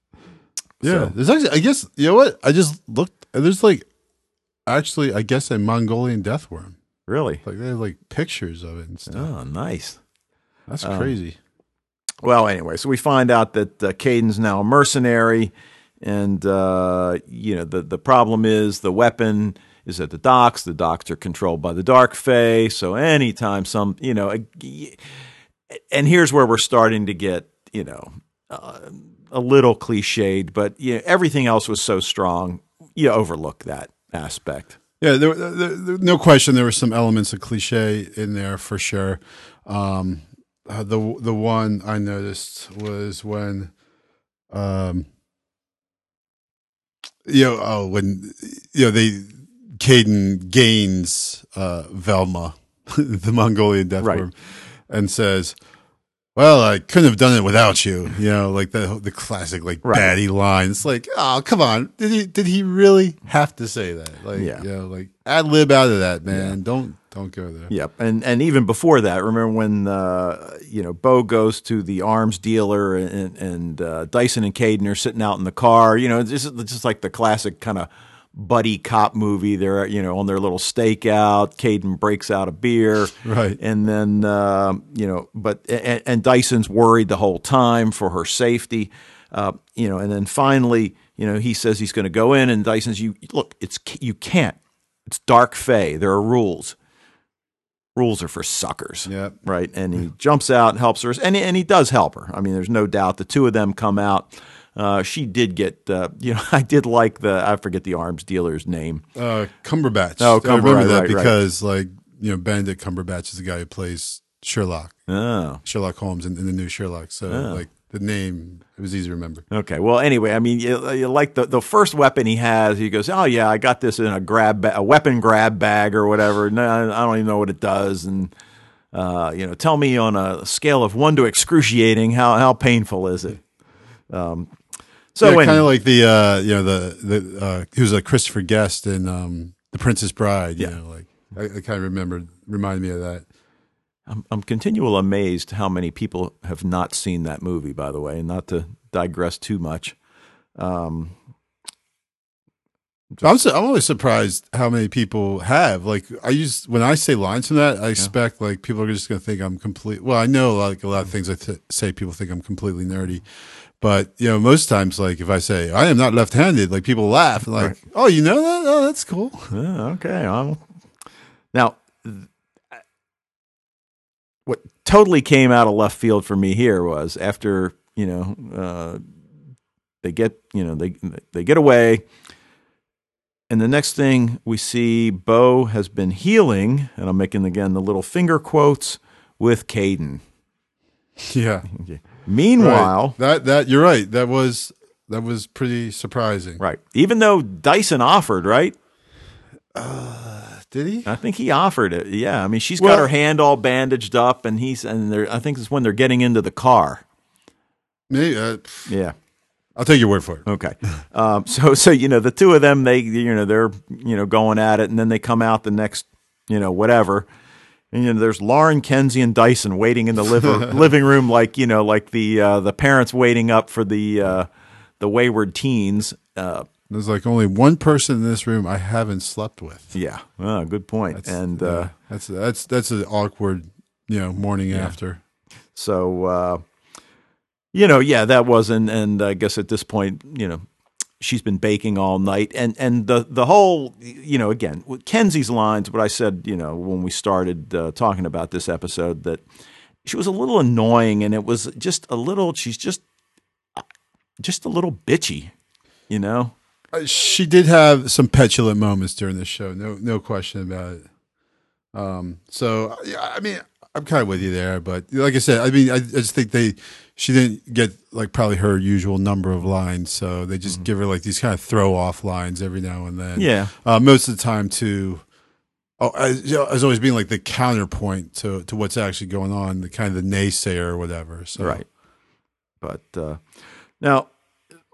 Yeah, So- there's actually. I guess you know what? I just looked. and There's like, actually, I guess a Mongolian death worm. Really? Like they have like pictures of it and stuff. Oh, nice. That's Um, crazy. Well, anyway, so we find out that uh, Cayden's now a mercenary, and uh, you know the the problem is the weapon is at the docks. The docks are controlled by the Dark Fae, so anytime some you know, and here's where we're starting to get you know uh, a little cliched, but you know, everything else was so strong, you overlook that aspect. Yeah, there, there, there, no question. There were some elements of cliche in there for sure. Um, uh, the the one I noticed was when, um, you know, oh, when you know they Cayden gains uh, Velma, the Mongolian death Right. worm, and says. Well, I couldn't have done it without you. You know, like the the classic like Right. baddie line. It's like, oh, come on. Did he did he really have to say that? Like, Yeah. you know, like ad lib out of that, man. Don't don't go there. Yep, and and even before that, remember when uh, you know Bo goes to the arms dealer and and uh, Dyson and Cayden are sitting out in the car. You know, this is just like the classic kind of buddy cop movie. They're you know on their little stakeout. Cayden breaks out a beer, Right. and then uh, you know, but and, and Dyson's worried the whole time for her safety. Uh, you know, and then finally, you know, he says he's going to go in, and Dyson's you look, it's you can't. It's dark Fae. There are rules rules are for suckers. Yep. Right. And he jumps out and helps her. And, and he does help her. I mean, there's no doubt the two of them come out. Uh, she did get, uh, you know, I did like the, I forget the arms dealer's name. Uh, Cumberbatch. Oh, I Cumber- remember right, that right, right. because, like, you know, Benedict Cumberbatch is the guy who plays Sherlock, Oh, Sherlock Holmes in, in the new Sherlock. So, like, the name it was easy to remember. okay. Well, anyway, I mean, you, you like the, the first weapon he has, he goes, oh, yeah, I got this in a grab, ba- a weapon grab bag or whatever. No, I don't even know what it does. And, uh, you know, tell me on a scale of one to excruciating, how, how painful is it? Um, so, yeah, kind of like the uh, you know the the uh, he was a Christopher Guest in um, The Princess Bride. You Yeah. know, like I, I kind of remember reminded me of that. I'm, I'm continual amazed how many people have not seen that movie. By the way, and not to digress too much. Um, I'm su- I'm always surprised how many people have. Like I use when I say lines from that, I expect like people are just going to think I'm complete. Well, I know like a lot of things I th- say, people think I'm completely nerdy. But you know, most times, like if I say I am not left-handed, like people laugh. Like, Right. oh, you know that? Oh, that's cool. Yeah, okay. I'm, now, th- what totally came out of left field for me here was after you know uh, they get you know they they get away, and the next thing we see, Bo has been healing, and I'm making again the little finger quotes with Cayden. Yeah. Meanwhile, Right. that that you're right. That was that was pretty surprising. right, even though Dyson offered, right? Did he? I think he offered it. Yeah, I mean, she's got her hand all bandaged up, and he's and they're, I think it's when they're getting into the car. Maybe. Uh, Yeah. I'll take your word for it. Okay. Um, so so you know the two of them they you know they're you know going at it, and then they come out the next you know whatever. And you know, there's Lauren, Kenzie, and Dyson waiting in the liv- living room, like you know, like the uh, the parents waiting up for the uh, the wayward teens. Uh, There's like only one person in this room I haven't slept with. yeah, oh, good point. and uh, Yeah. that's that's that's an awkward, you know, morning after. So, uh, you know, yeah, that was, and, and I guess at this point, you know, she's been baking all night, and and the the whole, you know, again, Kenzie's lines. What I said, you know, when we started uh, talking about this episode, that she was a little annoying, and it was just a little. She's just, just a little bitchy, you know. Uh, She did have some petulant moments during this show, no no question about it. Um, so yeah, I mean, I'm kind of with you there, but like I said, I mean, I, I just think they she didn't get like probably her usual number of lines, so they just give her like these kind of throw off lines every now and then. Yeah. uh, most of the time to. Oh, as, as always being like the counterpoint to, to what's actually going on, the kind of the naysayer or whatever. So Right. But uh, now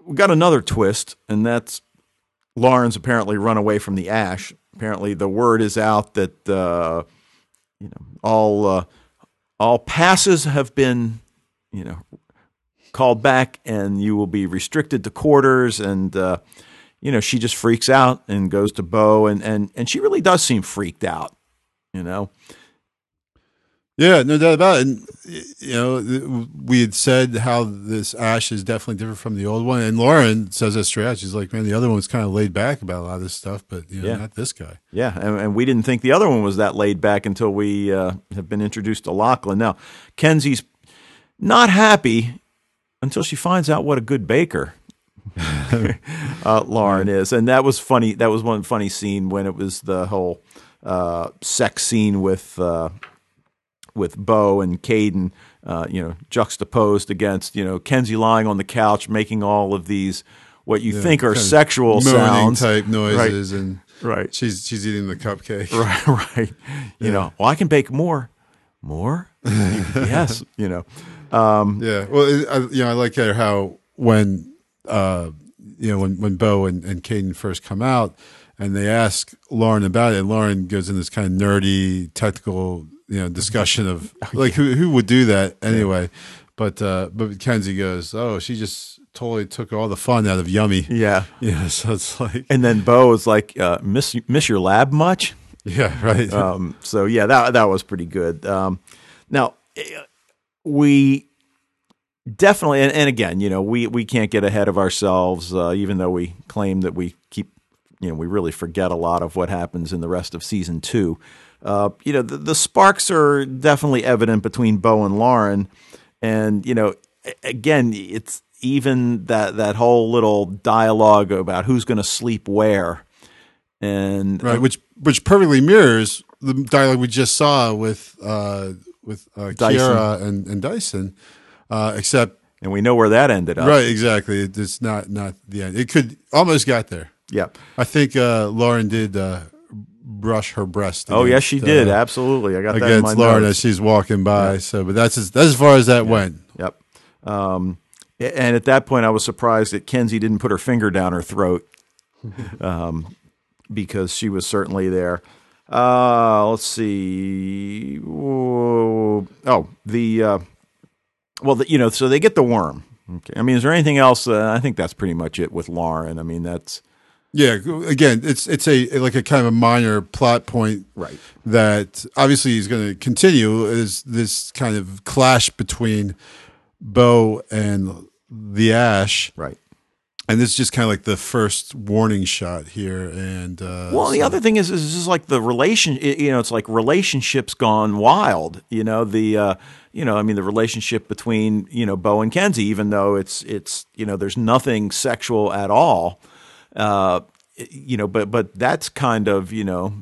we got another twist, and that's Lauren's apparently run away from the ash. Apparently, the word is out that uh, you know all uh, all passes have been you know called back, and you will be restricted to quarters. And uh, you know she just freaks out and goes to Bo, and and and she really does seem freaked out. You know. Yeah, no doubt about it. And you know, we had said how this Ash is definitely different from the old one, and Lauren says that straight out. She's like, "Man, the other one was kind of laid back about a lot of this stuff, but you know, Yeah. not this guy." Yeah, and, and we didn't think the other one was that laid back until we uh, have been introduced to Lachlan. Now, Kenzie's not happy until she finds out what a good baker uh, Lauren is, and that was funny. That was one funny scene when it was the whole uh, sex scene with uh, with Bo and Cayden. Uh, you know, juxtaposed against you know Kenzie lying on the couch making all of these what you think are sexual sounds type noises, and Right. she's she's eating the cupcake. Right, right. You know, well, I can bake more, more. yes, you know. Yeah. Well, it, I, you know, I like how when uh, you know when when Bo and and Cayden first come out, and they ask Lauren about it, and Lauren goes in this kind of nerdy technical you know discussion of like who who would do that anyway. But uh, but Kenzie goes, oh, she just totally took all the fun out of Yummy. Yeah. Yeah. So it's like And then Bo is like, uh, "Miss miss your lab much?" yeah, right. Um, so yeah, that that was pretty good. Um, now we definitely, and, and again, you know, we we can't get ahead of ourselves, uh, even though we claim that we keep, you know, we really forget a lot of what happens in the rest of season two. Uh, you know, the, the sparks are definitely evident between Bo and Lauren, and you know, again, it's even that that whole little dialogue about who's going to sleep where, and right, which which perfectly mirrors the dialogue we just saw with uh, with uh, Dyson. And, and Dyson, uh, except and we know where that ended up. right, exactly. It's not not the end. It could almost got there. Yep. I think uh, Lauren did uh, brush her breast. Oh, yes, she did. uh, Absolutely. I got that in my against Lauren as she's walking by. So, but that's as, that's as far as that went. Yep. Um, and at that point, I was surprised that Kenzie didn't put her finger down her throat um, because she was certainly there. Uh, let's see. Oh, the uh, well, the, you know, so they get the worm. Okay. I mean, is there anything else? Uh, I think that's pretty much it with Lauren. I mean, that's Yeah, again, it's it's a like a kind of a minor plot point, Right. That obviously is going to continue is this kind of clash between Bo and the Ash, right. And this is just kind of like the first warning shot here. And uh, Well, the so- other thing is, is just like the relation. You know, it's like relationships gone wild. You know, the uh, you know, I mean, the relationship between you know Bo and Kenzie, even though it's it's you know, there's nothing sexual at all. Uh, you know, but but that's kind of you know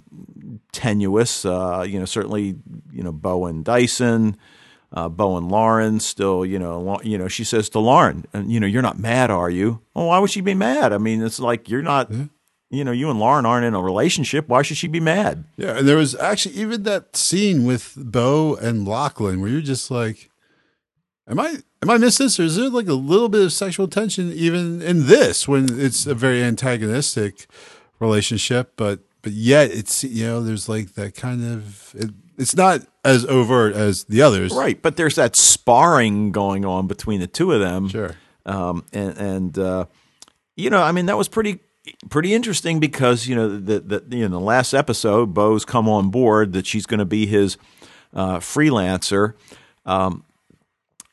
tenuous. Uh, you know, certainly you know Bo and Dyson. Uh, Bo and Lauren still, you know, you know. She says to Lauren, you know, you're not mad, are you? Well, why would she be mad? I mean, it's like you're not, you know, you and Lauren aren't in a relationship. Why should she be mad? Yeah, and there was actually even that scene with Bo and Lachlan where you're just like, "Am I am I missing this, or is there like a little bit of sexual tension even in this when it's a very antagonistic relationship, but but yet it's you know there's like that kind of it, it's not as overt as the others, Right, but there's that sparring going on between the two of them. Sure. um, and and uh, you know, I mean, that was pretty pretty interesting because you know the the you know the last episode, Bo's come on board that she's going to be his uh, freelancer. Um,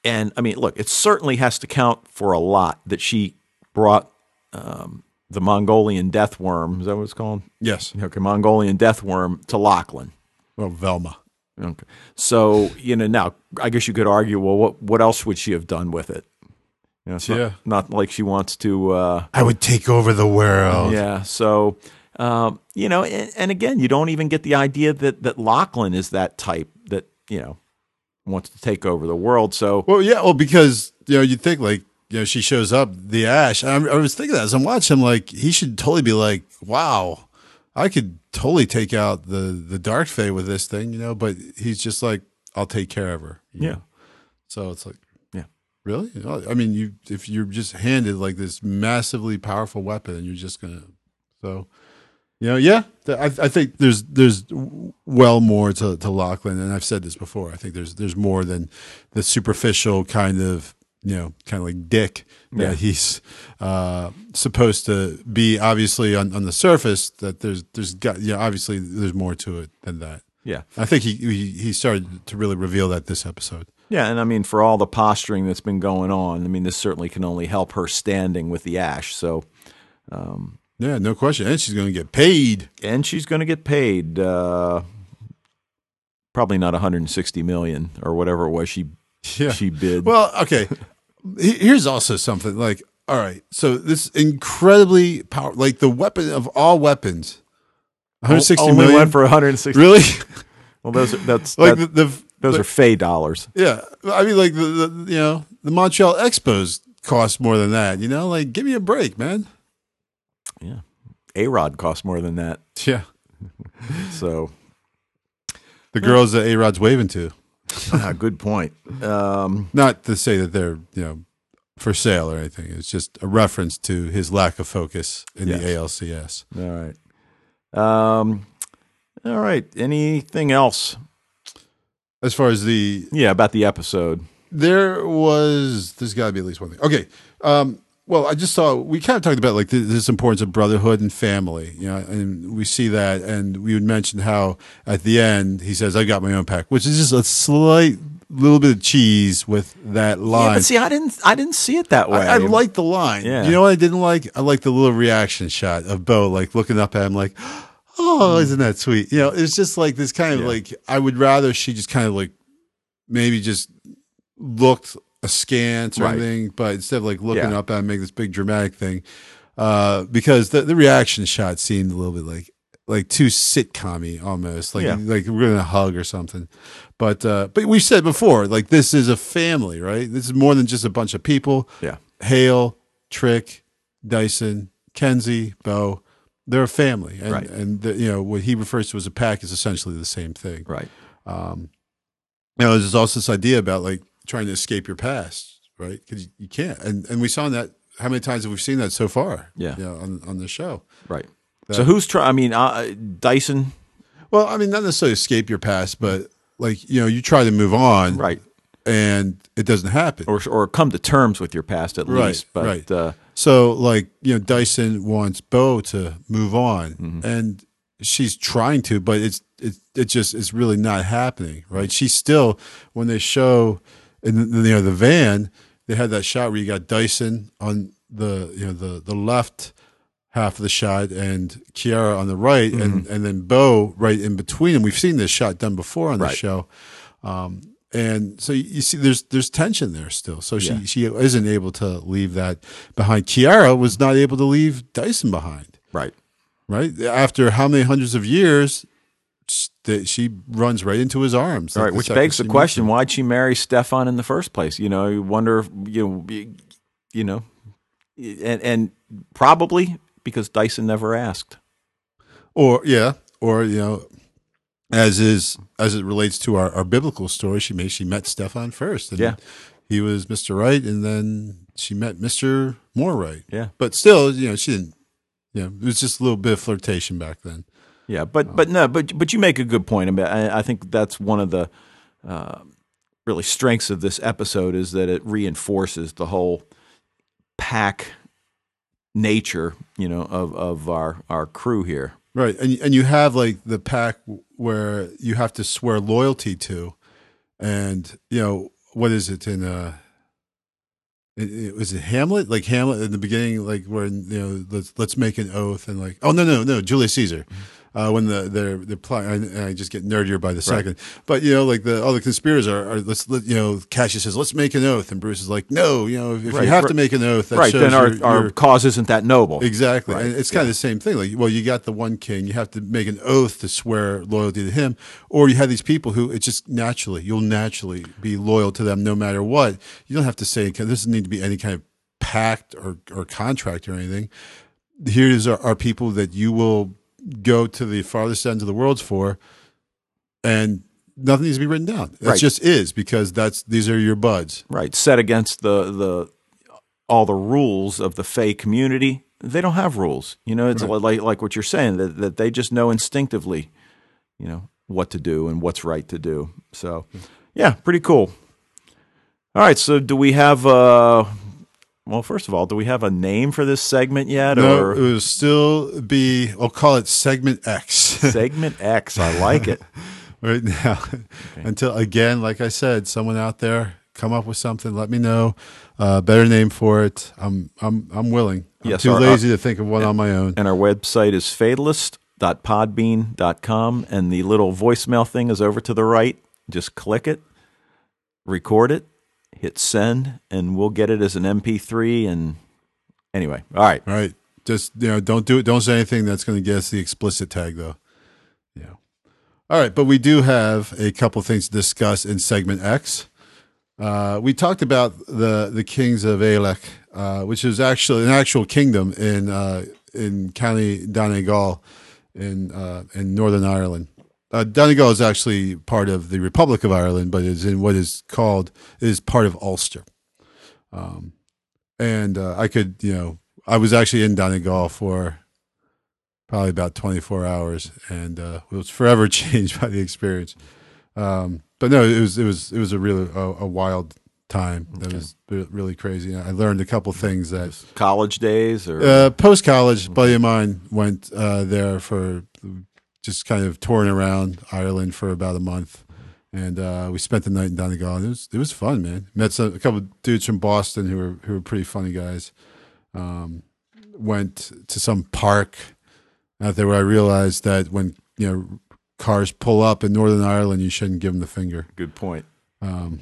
and I mean, look, it certainly has to count for a lot that she brought um, the Mongolian death worm. Is that what it's called? Yes. Okay, Mongolian death worm to Lachlan. Well, Velma. Okay. So, you know, now I guess you could argue, well, what what else would she have done with it? You know, it's not, Yeah. not like she wants to. Uh, I would take over the world. yeah. So, um, you know, and, and again, you don't even get the idea that that Lachlan is that type that you know wants to take over the world. So, Well, yeah, well, because you know, you think like you know, she shows up, the Ash. I, I was thinking that as I'm watching, I'm like, he should totally be like, wow, I could totally take out the the Dark Fae with this thing, you know. But he's just like, I'll take care of her. Yeah. know? So it's like, Yeah. really? Oh, I mean, you if you're just handed like this massively powerful weapon, you're just gonna, so. You know, yeah, I, I think there's there's well more to, to Lachlan, and I've said this before. I think there's there's more than the superficial kind of you know kind of like dick that Yeah. he's uh, supposed to be. Obviously, on, on the surface, that there's there's got yeah, obviously there's more to it than that. yeah. I think he he, he started to really reveal that this episode. Yeah, and I mean, for all the posturing that's been going on, I mean, this certainly can only help her standing with the Ash. So, Yeah, no question, and she's going to get paid. and she's going to get paid uh, probably not 160 million or whatever it was she Yeah. she bid. Well, okay. Here's also something like, all right, so this incredibly power, like the weapon of all weapons, 160 only million. went for 160. really? Well, those are that's like that- the, the those are Fae dollars. yeah. I mean, like the, the you know the Montreal Expos cost more than that. You know, like give me a break, man. Yeah, A Rod costs more than that. Yeah, So, the girls that A Rod's waving to. Ah, good point. Um, Not to say that they're you know for sale or anything. It's just a reference to his lack of focus in Yes. the ALCS. all right. Um, all right. Anything else? As far as the Yeah, about the episode. there was there's got to be at least one thing. Okay. Um, well, I just saw we kind of talked about like this importance of brotherhood and family, you know, and we see that, and we would mention how at the end he says, "I got my own pack," which is just a slight little bit of cheese with that line. Yeah, but see, I didn't I didn't see it that way. I, I like the line. Yeah. You know what I didn't like? I like the little reaction shot of Bo like looking up at him like, "Oh, mm. isn't that sweet?" You know, it's just like this kind of Yeah. like I would rather she just kind of like maybe just looked askance or Right. anything, but instead of like looking Yeah. up at him, make this big dramatic thing, uh, because the the reaction shot seemed a little bit like like too sitcom almost like Yeah. like we're gonna hug or something but uh but we said before like this is a family right this is more than just a bunch of people Yeah. hale trick dyson kenzie bo they're a family and Right. and the, you know what he refers to as a pack is essentially the same thing Right. um you know there's also this idea about like trying to escape your past right because you, you can't and and we saw that how many times have we seen that so far Yeah. you know, on on the show Right. So who's trying? I mean, uh, Dyson. Well, I mean, not necessarily escape your past, but like you know, you try to move on, Right. and it doesn't happen. Or or come to terms with your past at Right, least. But right. Uh, So, like, you know, Dyson wants Bo to move on, Mm-hmm. and she's trying to, but it's it it just it's really not happening, right? She's still when they show in the, you know the van, they had that shot where you got Dyson on the you know the the left half of the shot and Ciara on the right, and Mm-hmm. and then Bo right in between. And we've seen this shot done before on the Right. show. Um, and so you see, there's there's tension there still. So she Yeah. she isn't able to leave that behind. Ciara was not able to leave Dyson behind. right. Right after how many hundreds of years, that she runs right into his arms. All right, which begs the question. Why'd she marry Stefan in the first place? You know, you wonder. if, You know, you know, and and probably because Dyson never asked. Or yeah, or you know, as is as it relates to our, our biblical story, she may she met Stefan first. And Yeah. he was Mr. Right, and then she met Mr. More Right. Yeah, But still, you know, she didn't. You know, it was just a little bit of flirtation back then. Yeah, but but no, but but you make a good point. I mean, I, I think that's one of the uh, really strengths of this episode is that it reinforces the whole pack nature, you know, of of our our crew here. Right, and and you have like the pack where you have to swear loyalty to, and you know what is it in uh, it, it, was it Hamlet? Like Hamlet in the beginning, like where you know let's let's make an oath and like oh no no no Julius Caesar, uh, when the they're and I just get nerdier by the second, but you know like the all the conspirators are, are let's let you know Cassius says let's make an oath and Brutus is like no you know if, if Right, you have right. to make an oath that right, then our your- our your- cause isn't that noble. Exactly. Right. And it's kind of the same thing. Like, well, you got the one king, you have to make an oath to swear loyalty to him. Or you have these people who it's just naturally, you'll naturally be loyal to them no matter what. You don't have to say, there doesn't need to be any kind of pact or, or contract or anything. Here's our, are people that you will go to the farthest ends of the worlds for, and nothing needs to be written down. It Right. just is because that's these are your buds. right set against the the all the rules of the Fae community. They don't have rules. You know, it's like like what you're saying that that they just know instinctively, you know, what to do and what's right to do. So, yeah, pretty cool. All right, so do we have uh well, first of all, do we have a name for this segment yet No, or it will still be. I'll call it segment X. segment X? I like it. right now until again like i said someone out there come up with something let me know uh, better name for it i'm i'm i'm willing i'm Yes, too our- lazy to think of one on my own And our website is fatalist.podbean.com. And the little voicemail thing is over to the right. Just click it, record it, hit send, and we'll get it as an MP3. And anyway, all right. all right just you know don't do it don't say anything that's going to get us the explicit tag though yeah all right but we do have a couple things to discuss in segment x uh, we talked about the the kings of Ailech, uh, which is actually an actual kingdom in uh, in County Donegal in uh, in Northern Ireland. Uh, Donegal is actually part of the Republic of Ireland, but is in what is called is part of Ulster. Um, and uh, I could, you know, I was actually in Donegal for probably about 24 hours, and uh, was forever changed by the experience. Um, but no, it was it was it was a really a, a wild time. That was really crazy. I learned a couple things that College days or uh, post college, buddy of mine went uh, there for just kind of touring around Ireland for about a month, and uh, we spent the night in Donegal. It was it was fun, man. Met some, a couple of dudes from Boston who were who were pretty funny guys. Um, went to some park out there where I realized that when you know cars pull up in Northern Ireland, you shouldn't give them the finger. good point. Um,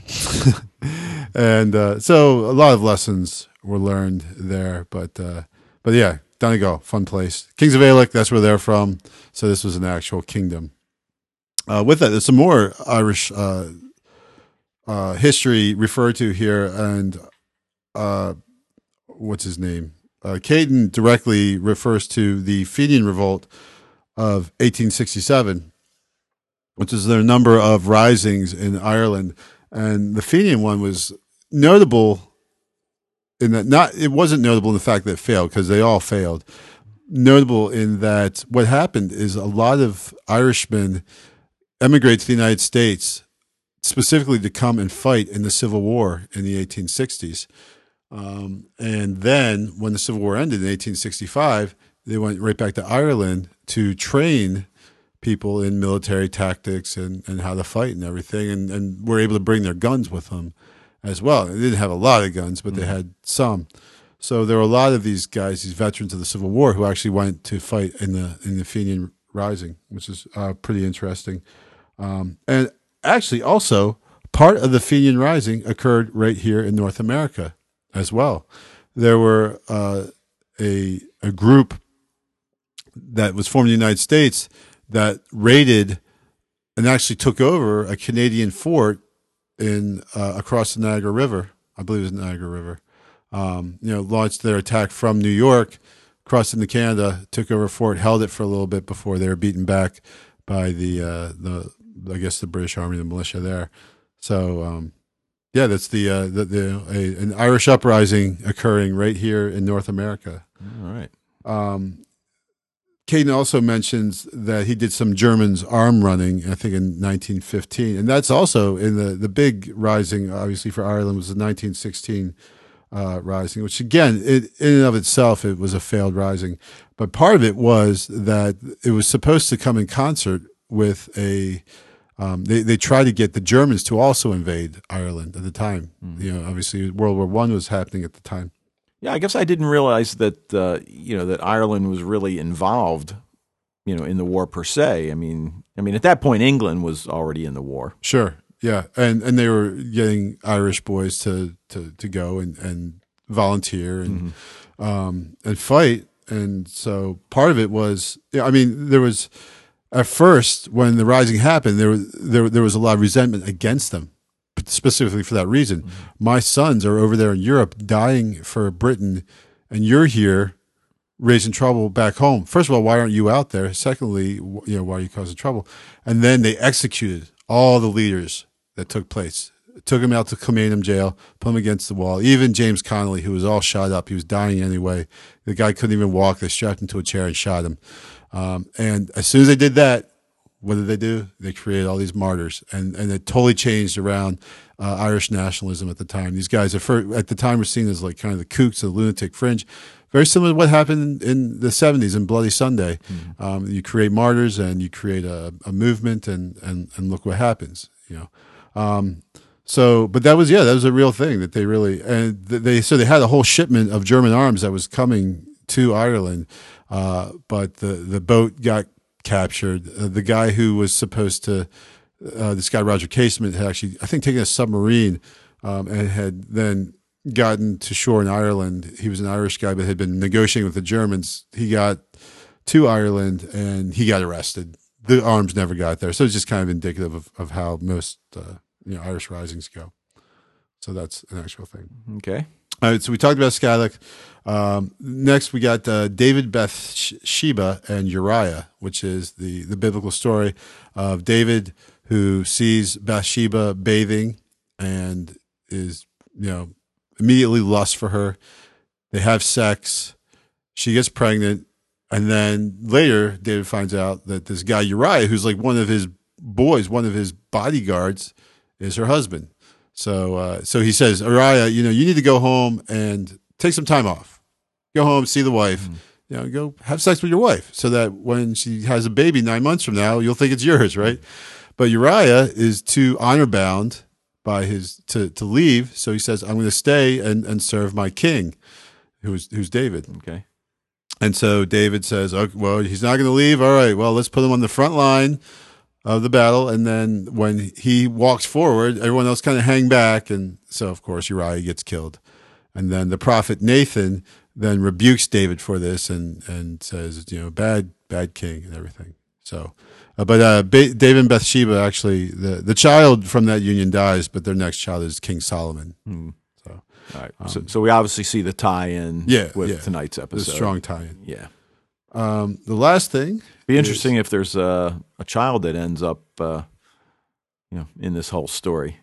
and uh, so a lot of lessons were learned there, but uh, but yeah, Donegal, fun place. Kings of Ailech, that's where they're from. So this was an actual kingdom. Uh, with that, there's some more Irish uh, uh, history referred to here, and uh, what's his name? Uh, Cayden directly refers to the Fenian Revolt of 1867 which is their number of risings in Ireland. And the Fenian one was notable in that not it wasn't notable in the fact that it failed because they all failed, notable in that what happened is a lot of Irishmen emigrated to the United States specifically to come and fight in the Civil War in the 1860s. Um, and then when the Civil War ended in 1865, they went right back to Ireland to train people in military tactics and, and how to fight and everything, and, and were able to bring their guns with them as well. They didn't have a lot of guns, but they had some. So there were a lot of these guys, these veterans of the Civil War, who actually went to fight in the in the Fenian Rising, which is uh, pretty interesting. Um, and actually, also part of the Fenian Rising occurred right here in North America as well. There were uh, a a group that was formed in the United States that raided and actually took over a Canadian fort in uh, across the Niagara River. I believe it was Niagara River. Um, you know, launched their attack from New York, crossed into Canada, took over fort, held it for a little bit before they were beaten back by the uh, the I guess the British Army, the militia there. So um, yeah, that's the uh, the, the a, an Irish uprising occurring right here in North America. All right. Um, Cayden also mentions that he did some Germans arm running, I think in 1915, and that's also in the the big rising, obviously for Ireland was the 1916 uh, rising, which again, it, in and of itself, it was a failed rising, but part of it was that it was supposed to come in concert with a. Um, they they tried to get the Germans to also invade Ireland at the time. You know, obviously World War One was happening at the time. Yeah, I guess I didn't realize that uh, you know that Ireland was really involved, you know, in the war per se. I mean, I mean, at that point, England was already in the war. Sure. Yeah. And and they were getting Irish boys to to, to go and, and volunteer and um, and fight. And so part of it was yeah, I mean, there was at first when the rising happened, there was there there was a lot of resentment against them. Specifically for that reason, my sons are over there in Europe dying for Britain, and you're here raising trouble back home. First of all, why aren't you out there? Secondly, wh- you know, why are you causing trouble? And then they executed all the leaders that took place. Took him out to Kilmainham jail, put him against the wall. Even James Connolly, who was all shot up, he was dying anyway. The guy couldn't even walk. They strapped him to a chair and shot him. Um, and as soon as they did that, what did they do? They created all these martyrs, and and it totally changed around uh, Irish nationalism at the time. These guys at, the time were seen as like kind of the kooks of the lunatic fringe, very similar to what happened in the '70s in Bloody Sunday. Um, you create martyrs, and you create a, a movement, and and and look what happens. You know. Um, so, but that was yeah, that was a real thing that they really and they so they had a whole shipment of German arms that was coming to Ireland, uh, but the the boat got captured. Uh, the guy who was supposed to, uh, this guy Roger Casement had actually I think taken a submarine um, and had then gotten to shore in Ireland. He was an Irish guy, but had been negotiating with the Germans. He got to Ireland and he got arrested. The arms never got there, so it's just kind of indicative of, of how most uh, you know Irish risings go. So that's an actual thing. Okay. All right, so we talked about Scáthach. Um, next, we got uh, David Bathsheba and Uriah, which is the the biblical story of David who sees Bathsheba bathing and is you know immediately lust for her. They have sex. She gets pregnant, and then later David finds out that this guy Uriah, who's like one of his boys, one of his bodyguards, is her husband. So, uh, so he says, Uriah, you know, you need to go home and take some time off. Go home, see the wife. Mm-hmm. You know, go have sex with your wife, so that when she has a baby nine months from now, you'll think it's yours, right? But Uriah is too honor bound by his to to leave, so he says, "I'm going to stay and and serve my king, who's who's David." Okay. And so David says, okay, well, he's not going to leave. All right, well, let's put him on the front line of the battle. And then when he walks forward, everyone else kind of hang back. And so, of course, Uriah gets killed. And then the prophet Nathan then rebukes David for this and, and says, you know, bad, bad king and everything. So, uh, but uh, ba- David and Bathsheba actually, the, the child from that union dies, but their next child is King Solomon. So, All right. so, so we obviously see the tie-in Yeah, with yeah. tonight's the episode. strong tie in. Yeah. Um, the last thing Be interesting if there's a, a child that ends up, uh, you know, in this whole story.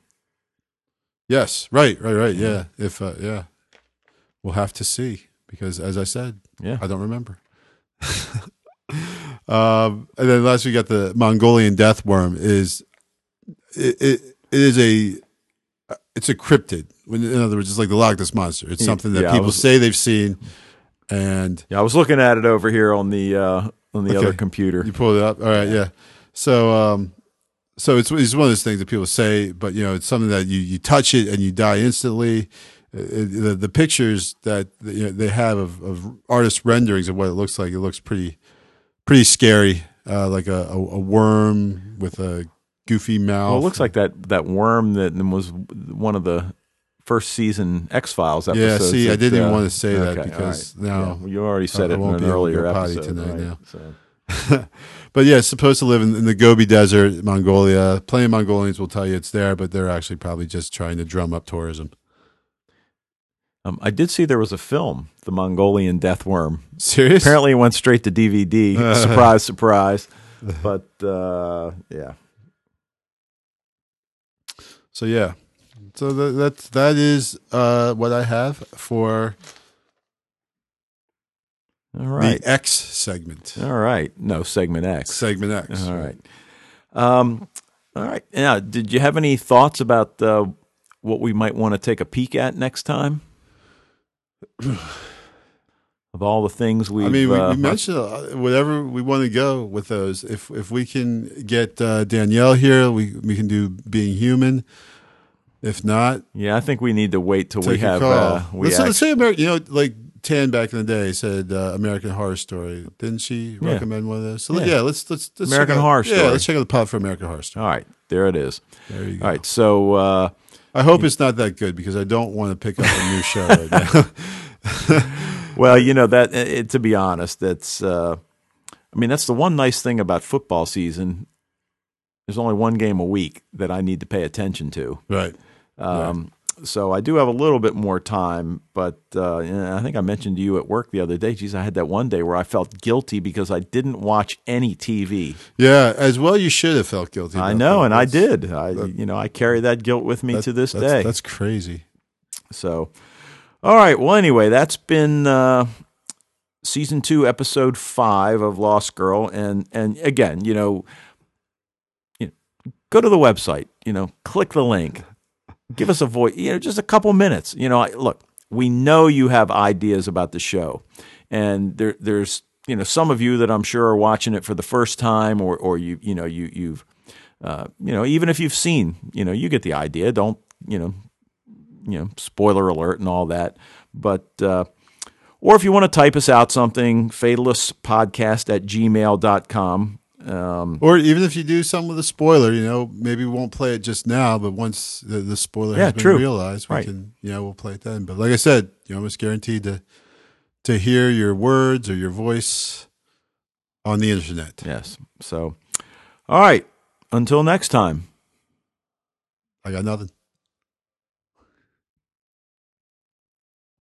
Yes, right, right, right. Yeah, if uh, yeah, we'll have to see because, as I said, Yeah. I don't remember. um, and then last we got the Mongolian death worm. Is it, it, it is a it's a cryptid. In other words, it's like the Loch Ness monster. It's something that Yeah, people was- say they've seen, and Yeah, I was looking at it over here on the uh, on the Okay. other computer. You pulled it up. All right, yeah. So, um, so it's it's one of those things that people say, but you know, it's something that you you touch it and you die instantly. The the pictures that you know, they have of, of artist renderings of what it looks like, it looks pretty pretty scary, uh, like a, a, a worm with a goofy mouth. Well, it looks like that that worm that was one of the first season X Files episodes. Yeah, see, I didn't even uh, want to say that because right. now- Yeah, well, you already said I it in won't an be able to earlier episode. tonight right? now. So. but yeah, it's supposed to live in, in the Gobi Desert, Mongolia. Plenty of Mongolians will tell you it's there, but they're actually probably just trying to drum up tourism. Um, I did see there was a film, The Mongolian Death Worm. Serious? Apparently, it went straight to DVD. surprise, surprise. But uh, yeah, So yeah, so that that's that is uh, what I have for all right, the X segment. all right. No segment X. Segment X. All right. Um, all right. Now, did you have any thoughts about uh, what we might want to take a peek at next time? Of all the things we, I mean, we, uh, we mentioned uh, whatever we want to go with those. If if we can get uh, Danielle here, we we can do being human. If not, yeah, I think we need to wait till we have. Uh, we let's, act- let's say American. You know, like Tan back in the day said uh, American Horror Story. Didn't she Yeah. recommend one of those? So Yeah. yeah, let's let's, let's American out- Horror Yeah, Story. let's check out the pod for American Horror Story. all right, there it is. There you go. All right, so uh, I hope it's not that good because I don't want to pick up a new show right now. Well, you know that. It, to be honest, that's. Uh, I mean, that's the one nice thing about football season. There's only one game a week that I need to pay attention to. right. Um, So I do have a little bit more time, but uh, I think I mentioned to you at work the other day. Geez, I had that one day where I felt guilty because I didn't watch any TV. Yeah, as well you should have felt guilty. I know, that. and I did. I, you know, I carry that guilt with me that- to this that's- day. That's crazy. So, all right. Well, anyway, that's been uh, season two, episode five of Lost Girl, and and again, you know, you know, go to the website. You know, click the link, give us a voice. You know, just a couple minutes. You know, I, look, we know you have ideas about the show, and there there's you know some of you that I'm sure are watching it for the first time, or or you you know you you've uh, you know even if you've seen, you know, you get the idea. Don't you know you know, spoiler alert and all that. But, uh, or if you want to type us out something, fatalistpodcast at gmail.com. Um, Or even if you do something with a spoiler, you know, maybe we won't play it just now, but once the, the spoiler Yeah, has been true. realized, we Right. can, you know, we'll play it then. But like I said, you're almost guaranteed to to hear your words or your voice on the internet. yes. So, all right. Until next time. I got nothing.